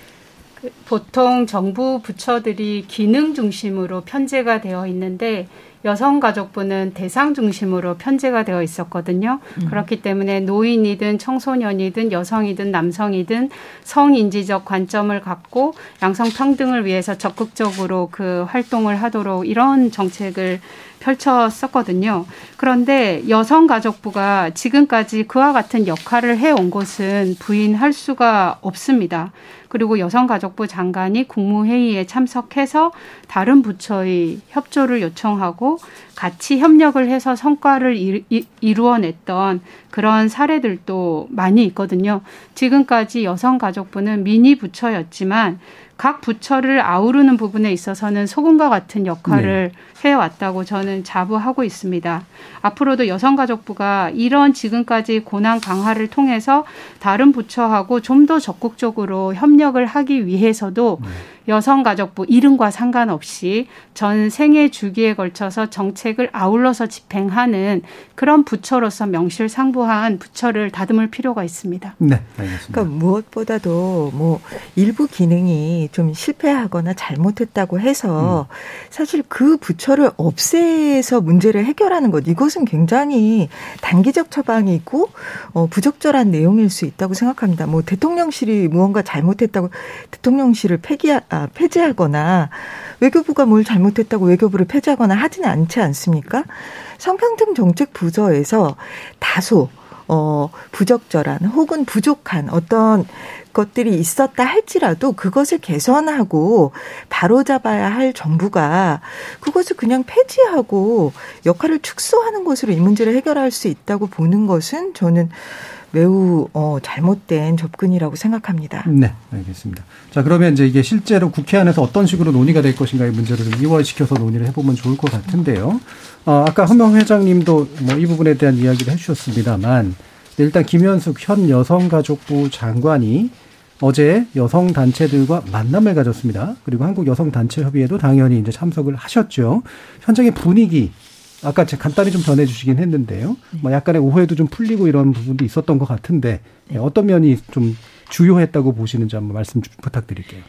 S9: 그 보통 정부 부처들이 기능 중심으로 편제가 되어 있는데 여성가족부는 대상 중심으로 편제가 되어 있었거든요. 음. 그렇기 때문에 노인이든 청소년이든 여성이든 남성이든 성인지적 관점을 갖고 양성평등을 위해서 적극적으로 그 활동을 하도록 이런 정책을 펼쳤었거든요. 그런데 여성가족부가 지금까지 그와 같은 역할을 해온 것은 부인할 수가 없습니다. 그리고 여성가족부 장관이 국무회의에 참석해서 다른 부처의 협조를 요청하고 같이 협력을 해서 성과를 이루어냈던 그런 사례들도 많이 있거든요. 지금까지 여성가족부는 미니 부처였지만 각 부처를 아우르는 부분에 있어서는 소금과 같은 역할을 네. 해왔다고 저는 자부하고 있습니다. 앞으로도 여성가족부가 이런 지금까지 고난 강화를 통해서 다른 부처하고 좀 더 적극적으로 협력을 하기 위해서도 네. 여성가족부 이름과 상관없이 전 생애 주기에 걸쳐서 정책을 아울러서 집행하는 그런 부처로서 명실상부한 부처를 다듬을 필요가 있습니다.
S1: 네, 알겠습니다.
S8: 그러니까 무엇보다도 뭐 일부 기능이 좀 실패하거나 잘못했다고 해서 음. 사실 그 부처 를 없애서 문제를 해결하는 것 이것은 굉장히 단기적 처방이고 어, 부적절한 내용일 수 있다고 생각합니다. 뭐 대통령실이 무언가 잘못했다고 대통령실을 폐기 아, 폐지하거나 외교부가 뭘 잘못했다고 외교부를 폐지하거나 하지는 않지 않습니까? 성평등 정책 부서에서 다소 어 부적절한 혹은 부족한 어떤 것들이 있었다 할지라도 그것을 개선하고 바로잡아야 할 정부가 그것을 그냥 폐지하고 역할을 축소하는 것으로 이 문제를 해결할 수 있다고 보는 것은 저는 매우 어, 잘못된 접근이라고 생각합니다.
S1: 네, 알겠습니다. 자, 그러면 이제 이게 실제로 국회 안에서 어떤 식으로 논의가 될 것인가의 문제를 좀 이월시켜서 논의를 해보면 좋을 것 같은데요. 어, 아까 허명 회장님도 뭐 이 부분에 대한 이야기를 해주셨습니다만 일단 김현숙 현 여성가족부 장관이 어제 여성 단체들과 만남을 가졌습니다. 그리고 한국 여성 단체 협의회도 당연히 이제 참석을 하셨죠. 현장의 분위기 아까 제가 간단히 좀 전해주시긴 했는데요. 네. 뭐 약간의 오해도 좀 풀리고 이런 부분도 있었던 것 같은데 네. 어떤 면이 좀 주요했다고 보시는지 한번 말씀 좀 부탁드릴게요.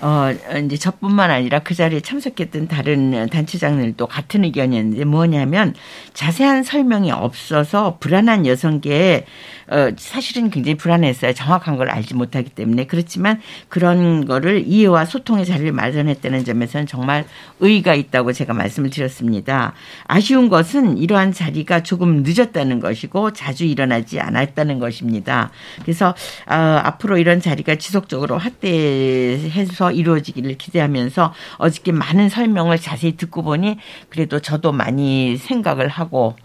S10: 어, 이제 저뿐만 아니라 그 자리에 참석했던 다른 단체장들도 같은 의견이었는데 뭐냐면 자세한 설명이 없어서 불안한 여성계에 어, 사실은 굉장히 불안했어요. 정확한 걸 알지 못하기 때문에. 그렇지만 그런 거를 이해와 소통의 자리를 마련했다는 점에서는 정말 의의가 있다고 제가 말씀을 드렸습니다. 아쉬운 것은 이러한 자리가 조금 늦었다는 것이고 자주 일어나지 않았다는 것입니다. 그래서 어, 앞으로 이런 자리가 지속적으로 확대해서 더 이루어지기를 기대하면서 어저께 많은 설명을 자세히 듣고 보니 그래도 저도 많이 생각을 하고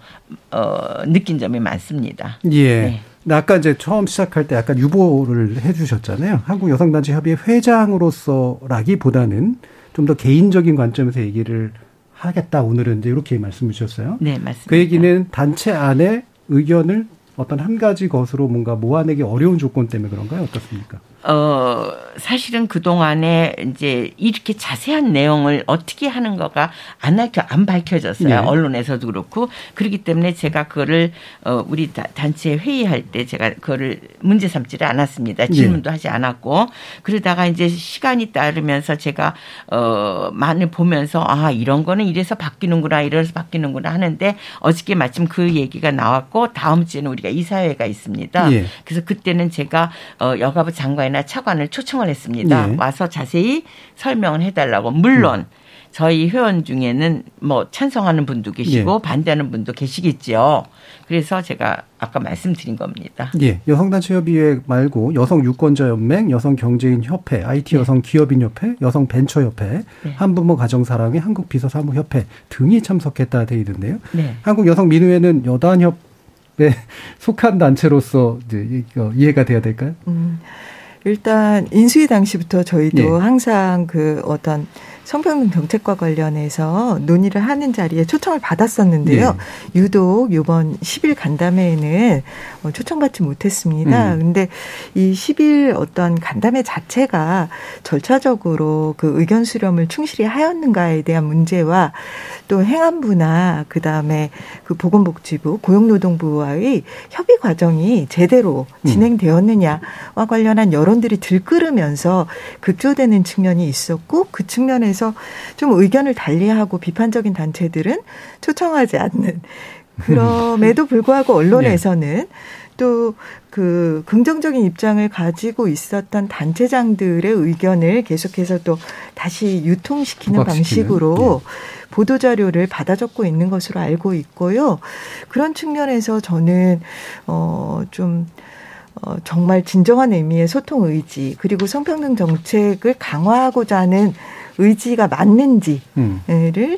S10: 어, 느낀 점이 많습니다.
S1: 예. 네. 아까 이제 처음 시작할 때 약간 유보를 해주셨잖아요. 한국 여성단체 협의회 회장으로서라기보다는 좀 더 개인적인 관점에서 얘기를 하겠다. 오늘은 이제 이렇게 말씀을 주셨어요.
S10: 네, 맞습니다.
S1: 그 얘기는 단체 안에 의견을 어떤 한 가지 것으로 뭔가 모아내기 어려운 조건 때문에 그런가요? 어떻습니까?
S10: 어, 사실은 그동안에 이제 이렇게 자세한 내용을 어떻게 하는 거가 안, 밝혀, 안 밝혀졌어요. 네. 언론에서도 그렇고. 그렇기 때문에 제가 그거를, 어, 우리 단체 회의할 때 제가 그거를 문제 삼지를 않았습니다. 네. 질문도 네. 하지 않았고. 그러다가 이제 시간이 따르면서 제가, 어, 많이 보면서 아, 이런 거는 이래서 바뀌는구나, 이래서 바뀌는구나 하는데 어저께 마침 그 얘기가 나왔고 다음 주에는 우리가 이사회가 있습니다. 네. 그래서 그때는 제가, 어, 여가부 장관이 장관이나 차관을 초청을 했습니다. 네. 와서 자세히 설명을 해달라고. 물론 음. 저희 회원 중에는 뭐 찬성하는 분도 계시고 예. 반대하는 분도 계시겠죠. 그래서 제가 아까 말씀드린 겁니다.
S1: 예. 여성단체협의회 말고 여성유권자연맹, 여성경제인협회, IT 여성기업인협회, 여성벤처협회, 네. 한부모 가정사랑회, 한국비서사무협회 등이 참석했다 돼 있는데요. 네. 한국여성민의회는 여단협에 속한 단체로서 이제 이해가 돼야 될까요? 음.
S8: 일단 인수위 당시부터 저희도 네. 항상 그 어떤 성평등 정책과 관련해서 논의를 하는 자리에 초청을 받았었는데요. 네. 유독 이번 10일 간담회에는 어, 초청받지 못했습니다. 음. 근데 이 10일 어떤 간담회 자체가 절차적으로 그 의견 수렴을 충실히 하였는가에 대한 문제와 또 행안부나 그다음에 그 보건복지부, 고용노동부와의 협의 과정이 제대로 음. 진행되었느냐와 관련한 여론들이 들끓으면서 급조되는 측면이 있었고 그 측면에서 그래서 좀 의견을 달리하고 비판적인 단체들은 초청하지 않는 그럼에도 불구하고 언론에서는 네. 또그 긍정적인 입장을 가지고 있었던 단체장들의 의견을 계속해서 또 다시 유통시키는 방식으로 네. 보도 자료를 받아 적고 있는 것으로 알고 있고요. 그런 측면에서 저는 어좀 어, 정말 진정한 의미의 소통 의지 그리고 성평등 정책을 강화하고자 하는 의지가 맞는지를 음.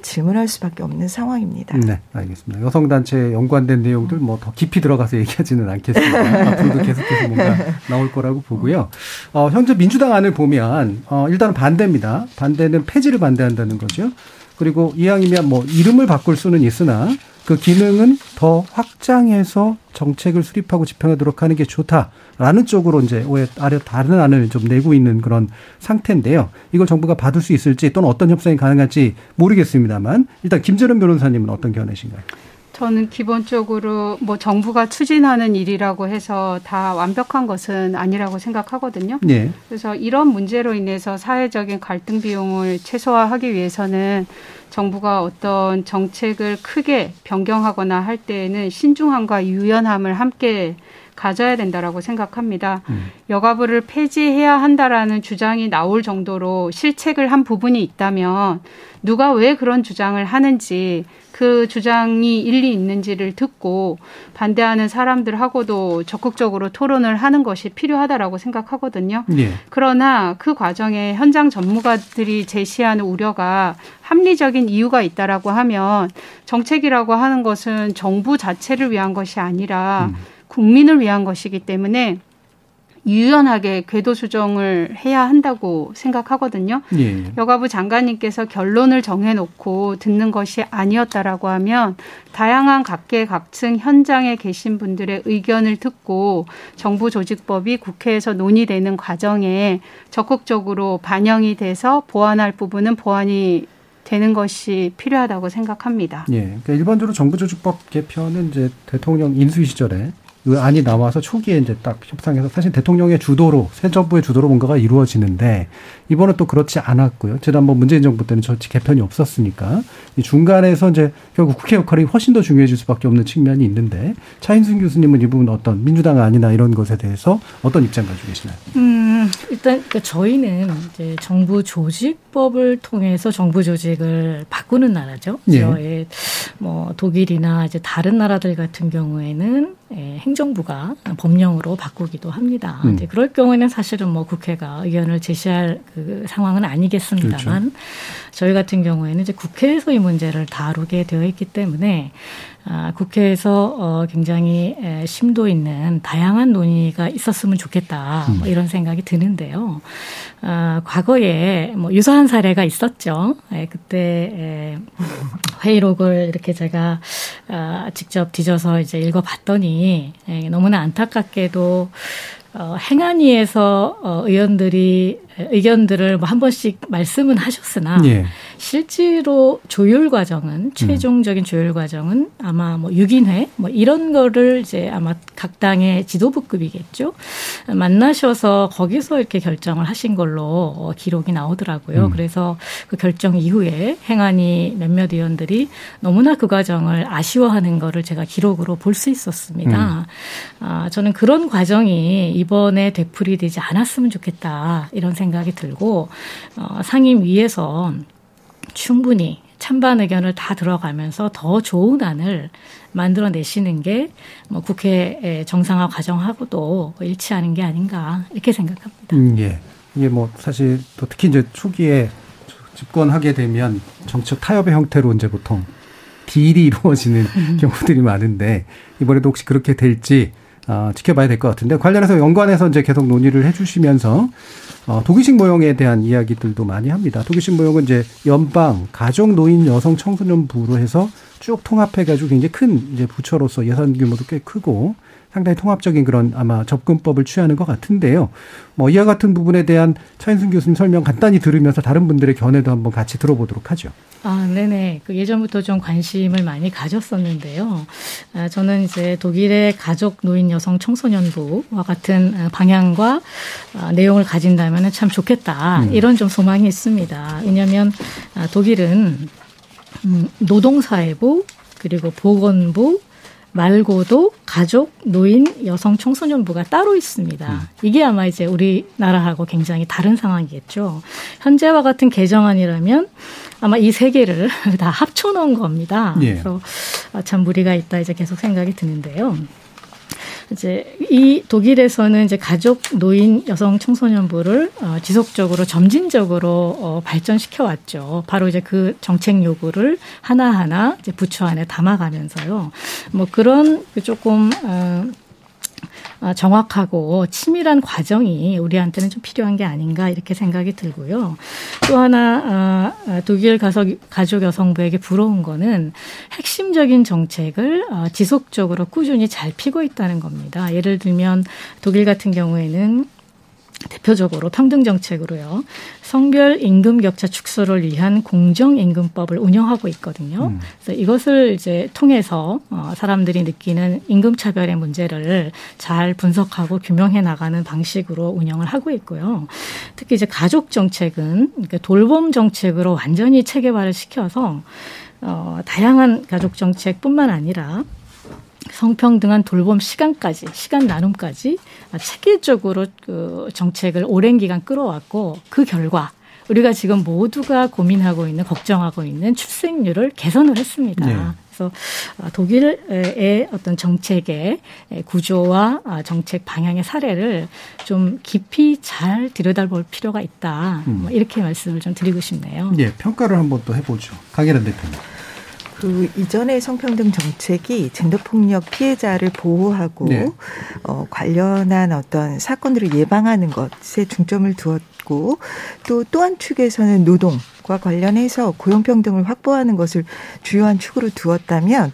S8: 질문할 수밖에 없는 상황입니다.
S1: 네, 알겠습니다. 여성단체에 연관된 내용들 뭐 더 깊이 들어가서 얘기하지는 않겠습니다. 앞으로도 계속해서 뭔가 나올 거라고 보고요. 어, 현재 민주당 안을 보면 어, 일단은 반대입니다. 반대는 폐지를 반대한다는 거죠. 그리고 이왕이면 뭐 이름을 바꿀 수는 있으나 그 기능은 더 확장해서 정책을 수립하고 집행하도록 하는 게 좋다라는 쪽으로 이제 아래 다른 안을 좀 내고 있는 그런 상태인데요. 이걸 정부가 받을 수 있을지 또는 어떤 협상이 가능할지 모르겠습니다만 일단 김재련 변호사님은 어떤 견해신가요?
S9: 저는 기본적으로 뭐 정부가 추진하는 일이라고 해서 다 완벽한 것은 아니라고 생각하거든요. 네. 그래서 이런 문제로 인해서 사회적인 갈등 비용을 최소화하기 위해서는 정부가 어떤 정책을 크게 변경하거나 할 때에는 신중함과 유연함을 함께 가져야 된다라고 생각합니다. 음. 여가부를 폐지해야 한다라는 주장이 나올 정도로 실책을 한 부분이 있다면 누가 왜 그런 주장을 하는지 그 주장이 일리 있는지를 듣고 반대하는 사람들하고도 적극적으로 토론을 하는 것이 필요하다라고 생각하거든요. 예. 그러나 그 과정에 현장 전문가들이 제시하는 우려가 합리적인 이유가 있다라고 하면 정책이라고 하는 것은 정부 자체를 위한 것이 아니라 음. 국민을 위한 것이기 때문에 유연하게 궤도 수정을 해야 한다고 생각하거든요. 예. 여가부 장관님께서 결론을 정해놓고 듣는 것이 아니었다라고 하면 다양한 각계 각층 현장에 계신 분들의 의견을 듣고 정부 조직법이 국회에서 논의되는 과정에 적극적으로 반영이 돼서 보완할 부분은 보완이 되는 것이 필요하다고 생각합니다.
S1: 예. 그러니까 일반적으로 정부 조직법 개편은 이제 대통령 인수위 시절에 그 안이 나와서 초기에 이제 딱 협상해서 사실 대통령의 주도로 새 정부의 주도로 뭔가가 이루어지는데 이번은 또 그렇지 않았고요. 지난번 문재인 정부 때는 정치 개편이 없었으니까 이 중간에서 이제 결국 국회 역할이 훨씬 더 중요해질 수밖에 없는 측면이 있는데 차인순 교수님은 이 부분 어떤 민주당 아니나 이런 것에 대해서 어떤 입장 가지고 계시나요?
S11: 음, 일단 그러니까 저희는 이제 정부 조직 헌법을 통해서 정부 조직을 바꾸는 나라죠. 예. 뭐 독일이나 이제 다른 나라들 같은 경우에는 예, 행정부가 법령으로 바꾸기도 합니다. 음. 이제 그럴 경우에는 사실은 뭐 국회가 의견을 제시할 그 상황은 아니겠습니다만 그렇죠. 저희 같은 경우에는 이제 국회에서 이 문제를 다루게 되어 있기 때문에 아, 국회에서 어, 굉장히 에, 심도 있는 다양한 논의가 있었으면 좋겠다 뭐 음. 이런 생각이 드는데요. 아, 과거에 뭐 유사한 사례가 있었죠. 에, 그때 에, 회의록을 이렇게 제가 아, 직접 뒤져서 이제 읽어봤더니 에, 너무나 안타깝게도 어, 행안위에서 어, 의원들이 의견들을 뭐 한 번씩 말씀은 하셨으나 예. 실제로 조율 과정은 최종적인 조율 과정은 아마 뭐 6인회 뭐 이런 거를 이제 아마 각 당의 지도부급이겠죠. 만나셔서 거기서 이렇게 결정을 하신 걸로 어, 기록이 나오더라고요. 음. 그래서 그 결정 이후에 행안위 몇몇 의원들이 너무나 그 과정을 아쉬워하는 거를 제가 기록으로 볼 수 있었습니다. 음. 아, 저는 그런 과정이 이번에 되풀이 되지 않았으면 좋겠다 이런 생각 이 들고 어, 상임위에서 충분히 찬반 의견을 다 들어가면서 더 좋은 안을 만들어내시는 게 뭐 국회 정상화 과정하고도 일치하는 게 아닌가 이렇게 생각합니다.
S1: 음, 예. 이게 뭐 사실 또 특히 이제 초기에 집권하게 되면 정책 타협의 형태로 이제 보통 딜이 이루어지는 경우들이 많은데 이번에도 혹시 그렇게 될지 어, 지켜봐야 될 것 같은데 관련해서 연관해서 이제 계속 논의를 해주시면서 어, 독일식 모형에 대한 이야기들도 많이 합니다. 독일식 모형은 이제 연방 가족 노인 여성 청소년부로 해서 쭉 통합해가지고 굉장히 큰 이제 부처로서 예산 규모도 꽤 크고 상당히 통합적인 그런 아마 접근법을 취하는 것 같은데요. 뭐 이와 같은 부분에 대한 차인순 교수님 설명 간단히 들으면서 다른 분들의 견해도 한번 같이 들어보도록 하죠.
S11: 아, 네네. 그 예전부터 좀 관심을 많이 가졌었는데요. 아, 저는 이제 독일의 가족, 노인, 여성, 청소년부와 같은 어, 방향과 아, 내용을 가진다면 참 좋겠다. 음. 이런 좀 소망이 있습니다. 왜냐하면 아, 독일은 음, 노동사회부 그리고 보건부 말고도 가족, 노인, 여성, 청소년부가 따로 있습니다. 음. 이게 아마 이제 우리나라하고 굉장히 다른 상황이겠죠. 현재와 같은 개정안이라면 아마 이 세 개를 다 합쳐놓은 겁니다. 예. 그래서 참 무리가 있다 이제 계속 생각이 드는데요. 이제 이 독일에서는 이제 가족, 노인, 여성, 청소년부를 어, 지속적으로 점진적으로 어, 발전시켜 왔죠. 바로 이제 그 정책 요구를 하나하나 이제 부처 안에 담아가면서요. 뭐 그런 그 조금 어, 어, 정확하고 치밀한 과정이 우리한테는 좀 필요한 게 아닌가 이렇게 생각이 들고요. 또 하나 어, 어, 독일 가족 여성부에게 부러운 거는 핵심적인 정책을 지속적으로 꾸준히 잘 피고 있다는 겁니다. 예를 들면 독일 같은 경우에는 대표적으로 평등 정책으로요. 성별 임금 격차 축소를 위한 공정 임금법을 운영하고 있거든요. 음. 그래서 이것을 이제 통해서 어 사람들이 느끼는 임금 차별의 문제를 잘 분석하고 규명해 나가는 방식으로 운영을 하고 있고요. 특히 이제 가족 정책은 그러니까 돌봄 정책으로 완전히 체계화를 시켜서 어 다양한 가족 정책뿐만 아니라 성평등한 돌봄 시간까지 시간 나눔까지 체계적으로 그 정책을 오랜 기간 끌어왔고 그 결과 우리가 지금 모두가 고민하고 있는 걱정하고 있는 출생률을 개선을 했습니다. 네. 그래서 독일의 어떤 정책의 구조와 정책 방향의 사례를 좀 깊이 잘 들여다볼 필요가 있다. 음. 뭐 이렇게 말씀을 좀 드리고 싶네요.
S1: 예, 평가를 한번 또 해보죠. 강혜란 대표님.
S8: 그 이전의 성평등 정책이 젠더폭력 피해자를 보호하고 네. 어, 관련한 어떤 사건들을 예방하는 것에 중점을 두었고 또 또한 축에서는 노동과 관련해서 고용평등을 확보하는 것을 주요한 축으로 두었다면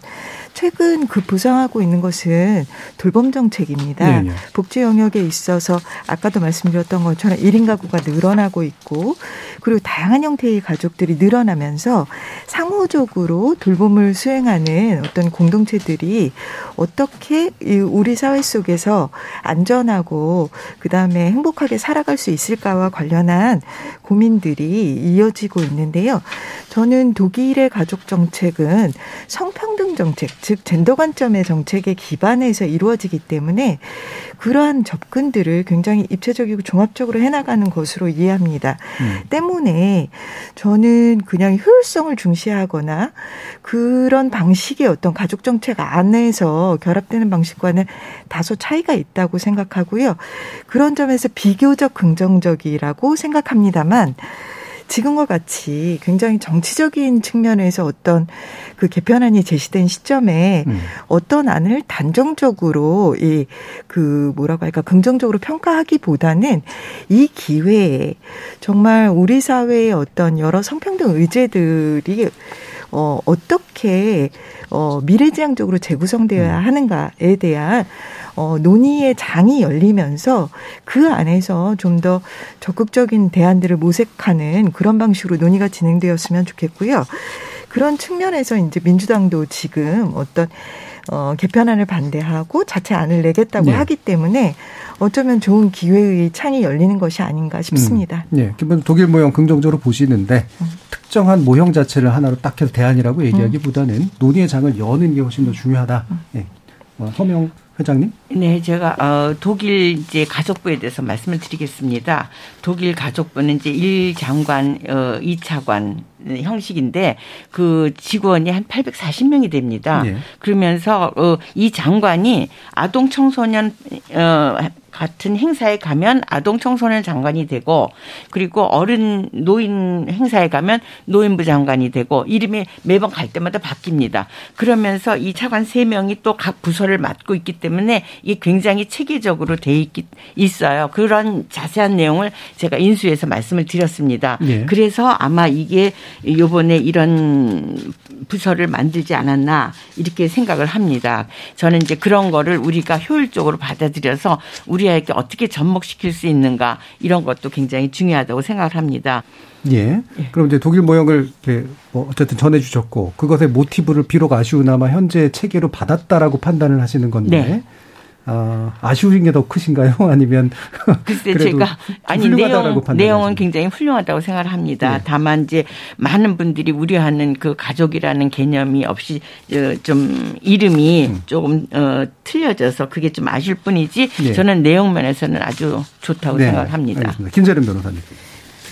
S8: 최근 그 부상하고 있는 것은 돌봄 정책입니다. 네, 네. 복지 영역에 있어서 아까도 말씀드렸던 것처럼 1인 가구가 늘어나고 있고 그리고 다양한 형태의 가족들이 늘어나면서 상호적으로 돌봄을 수행하는 어떤 공동체들이 어떻게 우리 사회 속에서 안전하고 그다음에 행복하게 살아갈 수 있을까와 관련한 고민들이 이어지고 있는데요. 저는 독일의 가족 정책은 성평등 정책, 즉즉 젠더 관점의 정책에 기반해서 이루어지기 때문에 그러한 접근들을 굉장히 입체적이고 종합적으로 해나가는 것으로 이해합니다. 음. 때문에 저는 그냥 효율성을 중시하거나 그런 방식의 어떤 가족 정책 안에서 결합되는 방식과는 다소 차이가 있다고 생각하고요. 그런 점에서 비교적 긍정적이라고 생각합니다만 지금과 같이 굉장히 정치적인 측면에서 어떤 그 개편안이 제시된 시점에 음. 어떤 안을 단정적으로 이 그 뭐라고 할까 긍정적으로 평가하기보다는 이 기회에 정말 우리 사회의 어떤 여러 성평등 의제들이 어 어떻게 어 미래지향적으로 재구성되어야 음. 하는가에 대한 어, 논의의 장이 열리면서 그 안에서 좀 더 적극적인 대안들을 모색하는 그런 방식으로 논의가 진행되었으면 좋겠고요. 그런 측면에서 이제 민주당도 지금 어떤 어, 개편안을 반대하고 자체 안을 내겠다고 네. 하기 때문에 어쩌면 좋은 기회의 창이 열리는 것이 아닌가 싶습니다.
S1: 음, 네, 기본 독일 모형 긍정적으로 보시는데 음. 특정한 모형 자체를 하나로 딱 해서 대안이라고 얘기하기보다는 음. 논의의 장을 여는 게 훨씬 더 중요하다. 네. 어, 서명 회장님?
S10: 네, 제가 어, 독일 이제 가족부에 대해서 말씀을 드리겠습니다. 독일 가족부는 이제 1 장관, 어, 2 차관 형식인데 그 직원이 한 840명이 됩니다. 네. 그러면서 어, 이 장관이 아동 청소년 어, 같은 행사에 가면 아동 청소년 장관이 되고 그리고 어른 노인 행사에 가면 노인부 장관이 되고 이름이 매번 갈 때마다 바뀝니다. 그러면서 이 차관 세 명이 또 각 부서를 맡고 있기 때문에 이게 굉장히 체계적으로 돼 있기 있어요. 그런 자세한 내용을 제가 인수해서 말씀을 드렸습니다. 네. 그래서 아마 이게 요번에 이런 부서를 만들지 않았나 이렇게 생각을 합니다. 저는 이제 그런 거를 우리가 효율적으로 받아들여서 우리에게 어떻게 접목시킬 수 있는가 이런 것도 굉장히 중요하다고 생각을 합니다.
S1: 예. 그럼 이제 독일 모형을 이렇게 뭐 어쨌든 전해 주셨고 그것의 모티브를 비록 아쉬우나마 현재 체계로 받았다라고 판단을 하시는 건데 네. 아, 아쉬운 게더 크신가요? 아니면
S10: 글쎄 제가 아니 내용 내용은 굉장히 훌륭하다고 생각을 합니다. 네. 다만 이제 많은 분들이 우려하는 그 가족이라는 개념이 없이 어, 좀 이름이 음. 조금 어, 틀려져서 그게 좀 아실 뿐이지 네. 저는 내용 면에서는 아주 좋다고 네. 생각을 합니다.
S1: 알겠습니다. 김재련 변호사님.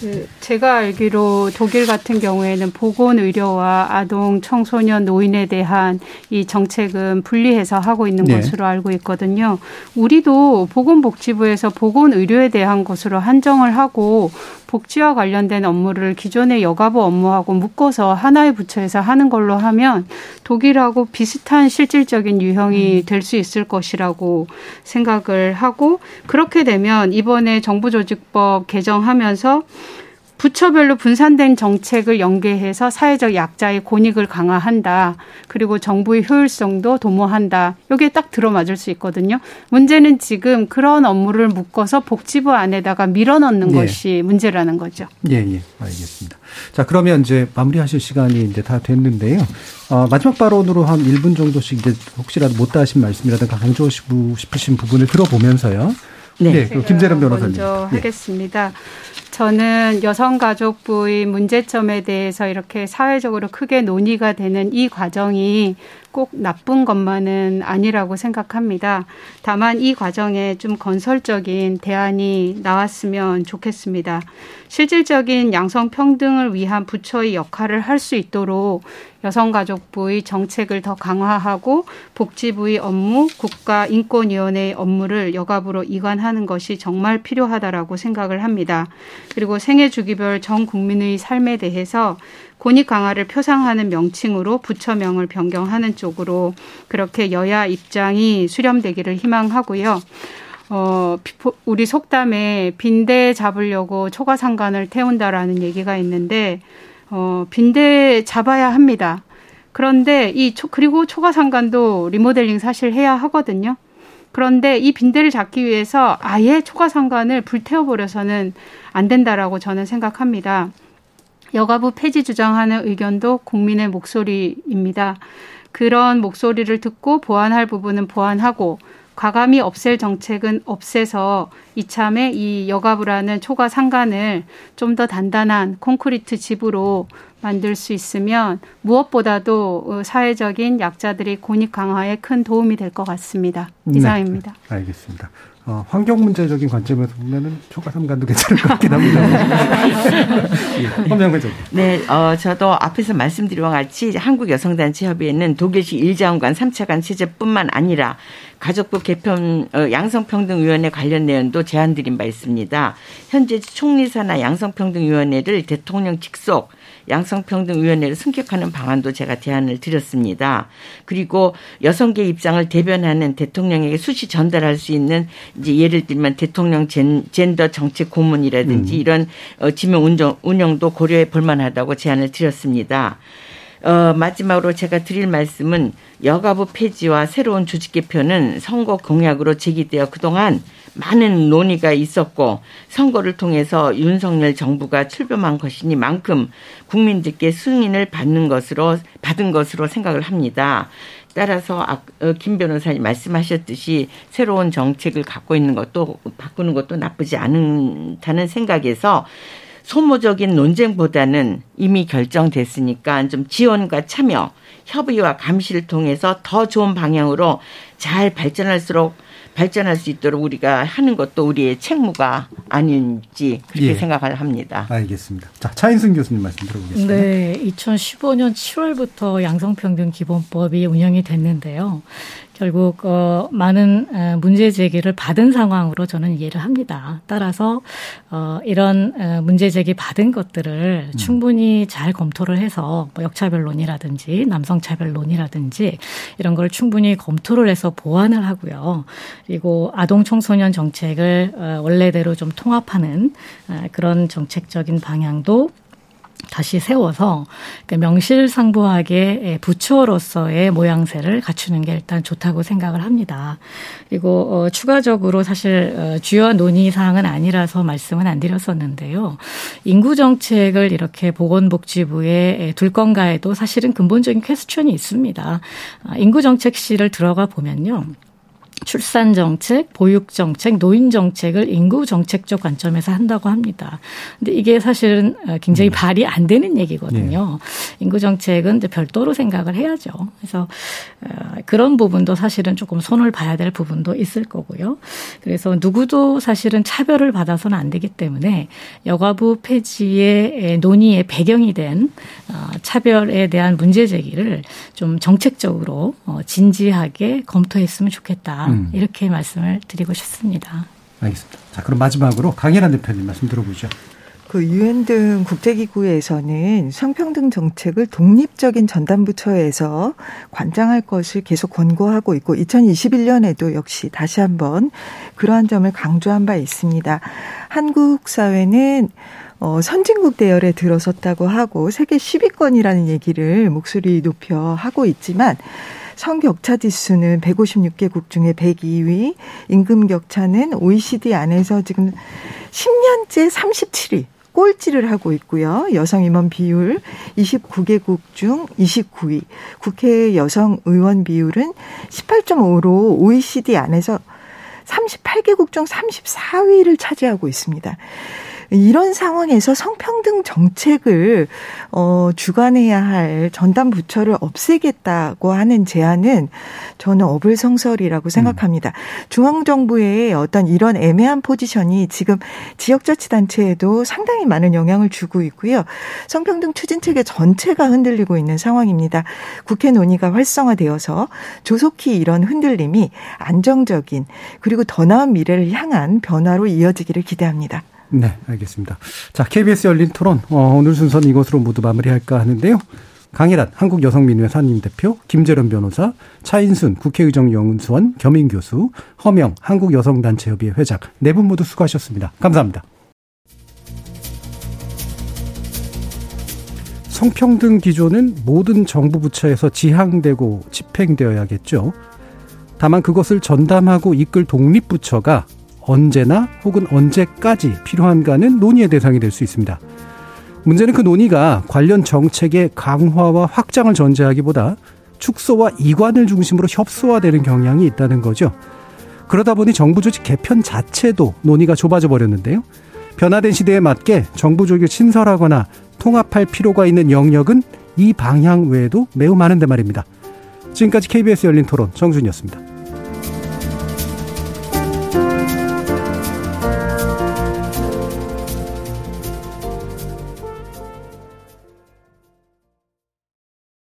S9: 그 제가 알기로 독일 같은 경우에는 보건 의료와 아동, 청소년, 노인에 대한 이 정책은 분리해서 하고 있는 네. 것으로 알고 있거든요. 우리도 보건복지부에서 보건 의료에 대한 것으로 한정을 하고 복지와 관련된 업무를 기존의 여가부 업무하고 묶어서 하나의 부처에서 하는 걸로 하면 독일하고 비슷한 실질적인 유형이 음. 될수 있을 것이라고 생각을 하고 그렇게 되면 이번에 정부조직법 개정하면서 부처별로 분산된 정책을 연계해서 사회적 약자의 권익을 강화한다. 그리고 정부의 효율성도 도모한다. 여기에 딱 들어맞을 수 있거든요. 문제는 지금 그런 업무를 묶어서 복지부 안에다가 밀어넣는 예. 것이 문제라는 거죠.
S1: 예, 예. 알겠습니다. 자, 그러면 이제 마무리하실 시간이 이제 다 됐는데요. 어, 마지막 발언으로 한 1분 정도씩 이제 혹시라도 못다 하신 말씀이라든가 강조하시고 싶으신 부분을 들어보면서요.
S9: 네. 네 김재련 변호사님. 먼저 네. 하겠습니다. 저는 여성가족부의 문제점에 대해서 이렇게 사회적으로 크게 논의가 되는 이 과정이 꼭 나쁜 것만은 아니라고 생각합니다. 다만 이 과정에 좀 건설적인 대안이 나왔으면 좋겠습니다. 실질적인 양성평등을 위한 부처의 역할을 할 수 있도록 여성가족부의 정책을 더 강화하고 복지부의 업무, 국가인권위원회의 업무를 여가부로 이관하는 것이 정말 필요하다라고 생각을 합니다. 그리고 생애 주기별 전 국민의 삶에 대해서 권익 강화를 표상하는 명칭으로 부처명을 변경하는 쪽으로 그렇게 여야 입장이 수렴되기를 희망하고요. 어, 우리 속담에 빈대 잡으려고 초가상간을 태운다라는 얘기가 있는데, 어, 빈대 잡아야 합니다. 그런데 이, 초, 그리고 초가상간도 리모델링 사실 해야 하거든요. 그런데 이 빈대를 잡기 위해서 아예 초가상간을 불태워버려서는 안 된다라고 저는 생각합니다. 여가부 폐지 주장하는 의견도 국민의 목소리입니다. 그런 목소리를 듣고 보완할 부분은 보완하고 과감히 없앨 정책은 없애서 이참에 이 여가부라는 초과 상간을 좀 더 단단한 콘크리트 집으로 만들 수 있으면 무엇보다도 어, 사회적인 약자들의 권익 강화에 큰 도움이 될 것 같습니다. 네. 이상입니다.
S1: 네, 알겠습니다. 어, 환경 문제적인 관점에서 보면은 초과 삼간도 괜찮을 것 같긴 합니다.
S10: 예, 험장 네, 어, 저도 앞에서 말씀드린 것 같이 한국 여성단체 협의회는 독일시 일자원관 3차관 체제뿐만 아니라 가족부 개편 어, 양성평등위원회 관련 내용도 제안드린 바 있습니다. 현재 총리사나 양성평등위원회를 대통령 직속 양성평등위원회를 승격하는 방안도 제가 제안을 드렸습니다. 그리고 여성계 입장을 대변하는 대통령에게 수시 전달할 수 있는 이제 예를 들면 대통령 젠, 더 정책 고문이라든지 음. 이런 어, 지명 운영, 운영도 고려해 볼 만하다고 제안을 드렸습니다. 어, 마지막으로 제가 드릴 말씀은 여가부 폐지와 새로운 조직 개편은 선거 공약으로 제기되어 그동안 많은 논의가 있었고 선거를 통해서 윤석열 정부가 출범한 것이니만큼 국민들께 승인을 받는 것으로 받은 것으로 생각을 합니다. 따라서 아, 어, 김 변호사님 말씀하셨듯이 새로운 정책을 갖고 있는 것도 바꾸는 것도 나쁘지 않다는 생각에서 소모적인 논쟁보다는 이미 결정됐으니까 좀 지원과 참여, 협의와 감시를 통해서 더 좋은 방향으로 잘 발전할수록 발전할 수 있도록 우리가 하는 것도 우리의 책무가 아닌지 그렇게 예. 생각을 합니다.
S1: 알겠습니다. 자, 차인승 교수님 말씀 들어보겠습니다.
S11: 네, 2015년 7월부터 양성평등 기본법이 운영이 됐는데요. 결국 어 많은 어, 문제 제기를 받은 상황으로 저는 이해를 합니다. 따라서 어 이런 어, 문제 제기 받은 것들을 음. 충분히 잘 검토를 해서 뭐 역차별론이라든지 남성차별론이라든지 이런 걸 충분히 검토를 해서 보완을 하고요. 그리고 아동 청소년 정책을 어 원래대로 좀 통합하는 어 그런 정책적인 방향도 다시 세워서 명실상부하게 부처로서의 모양새를 갖추는 게 일단 좋다고 생각을 합니다. 그리고 어, 추가적으로 사실 어, 주요한 논의 사항은 아니라서 말씀은 안 드렸었는데요. 인구 정책을 이렇게 보건복지부에 둘 건가에도 사실은 근본적인 퀘스천이 있습니다. 아, 인구 정책실을 들어가 보면요. 출산 정책, 보육 정책, 노인 정책을 인구 정책적 관점에서 한다고 합니다. 근데 이게 사실은 어, 굉장히 음. 발이 안 되는 얘기거든요. 네. 인구 정책은 이제 별도로 생각을 해야죠. 그래서 어, 그런 부분도 사실은 조금 손을 봐야 될 부분도 있을 거고요. 그래서 누구도 사실은 차별을 받아서는 안 되기 때문에 여가부 폐지의 논의의 배경이 된 어, 차별에 대한 문제 제기를 좀 정책적으로 진지하게 검토했으면 좋겠다. 음. 이렇게 말씀을 드리고 싶습니다.
S1: 알겠습니다. 자, 그럼 마지막으로 강혜란 대표님 말씀 들어보죠.
S8: 그 유엔 등 국제기구에서는 성평등 정책을 독립적인 전담부처에서 관장할 것을 계속 권고하고 있고 2021년에도 역시 다시 한번 그러한 점을 강조한 바 있습니다. 한국 사회는 어, 선진국 대열에 들어섰다고 하고 세계 10위권이라는 얘기를 목소리 높여 하고 있지만 성격차 지수는 156개국 중에 102위, 임금 격차는 OECD 안에서 지금 10년째 37위. 꼴찌를 하고 있고요. 여성 임원 비율 29개국 중 29위. 국회 여성 의원 비율은 18.5로 OECD 안에서 38개국 중 34위를 차지하고 있습니다. 이런 상황에서 성평등 정책을 어 주관해야 할 전담 부처를 없애겠다고 하는 제안은 저는 어불성설이라고 음. 생각합니다. 음. 중앙 정부의 어떤 이런 애매한 포지션이 지금 지역자치단체에도 상당히 많은 영향을 주고 있고요. 성평등 추진 체계 전체가 흔들리고 있는 상황입니다. 국회 논의가 활성화되어서 조속히 이런 흔들림이 안정적인 그리고 더 나은 미래를 향한 변화로 이어지기를 기대합니다.
S1: 네, 알겠습니다. 자, KBS 열린 토론. 어, 오늘 순서는 이것으로 모두 마무리할까 하는데요. 강일한 한국여성민회 산임 대표, 김재련 변호사, 차인순 국회의정연수원 겸임 교수, 허명 한국여성단체협의회 회장 네 분 모두 수고하셨습니다. 감사합니다. 성평등 기조는 모든 정부 부처에서 지향되고 집행되어야겠죠. 다만 그것을 전담하고 이끌 독립부처가 언제나 혹은 언제까지 필요한가는 논의의 대상이 될 수 있습니다. 문제는 그 논의가 관련 정책의 강화와 확장을 전제하기보다 축소와 이관을 중심으로 협소화되는 경향이 있다는 거죠. 그러다 보니 정부 조직 개편 자체도 논의가 좁아져 버렸는데요. 변화된 시대에 맞게 정부 조직을 신설하거나 통합할 필요가 있는 영역은 이 방향 외에도 매우 많은데 말입니다. 지금까지 KBS 열린 토론 정준이었습니다.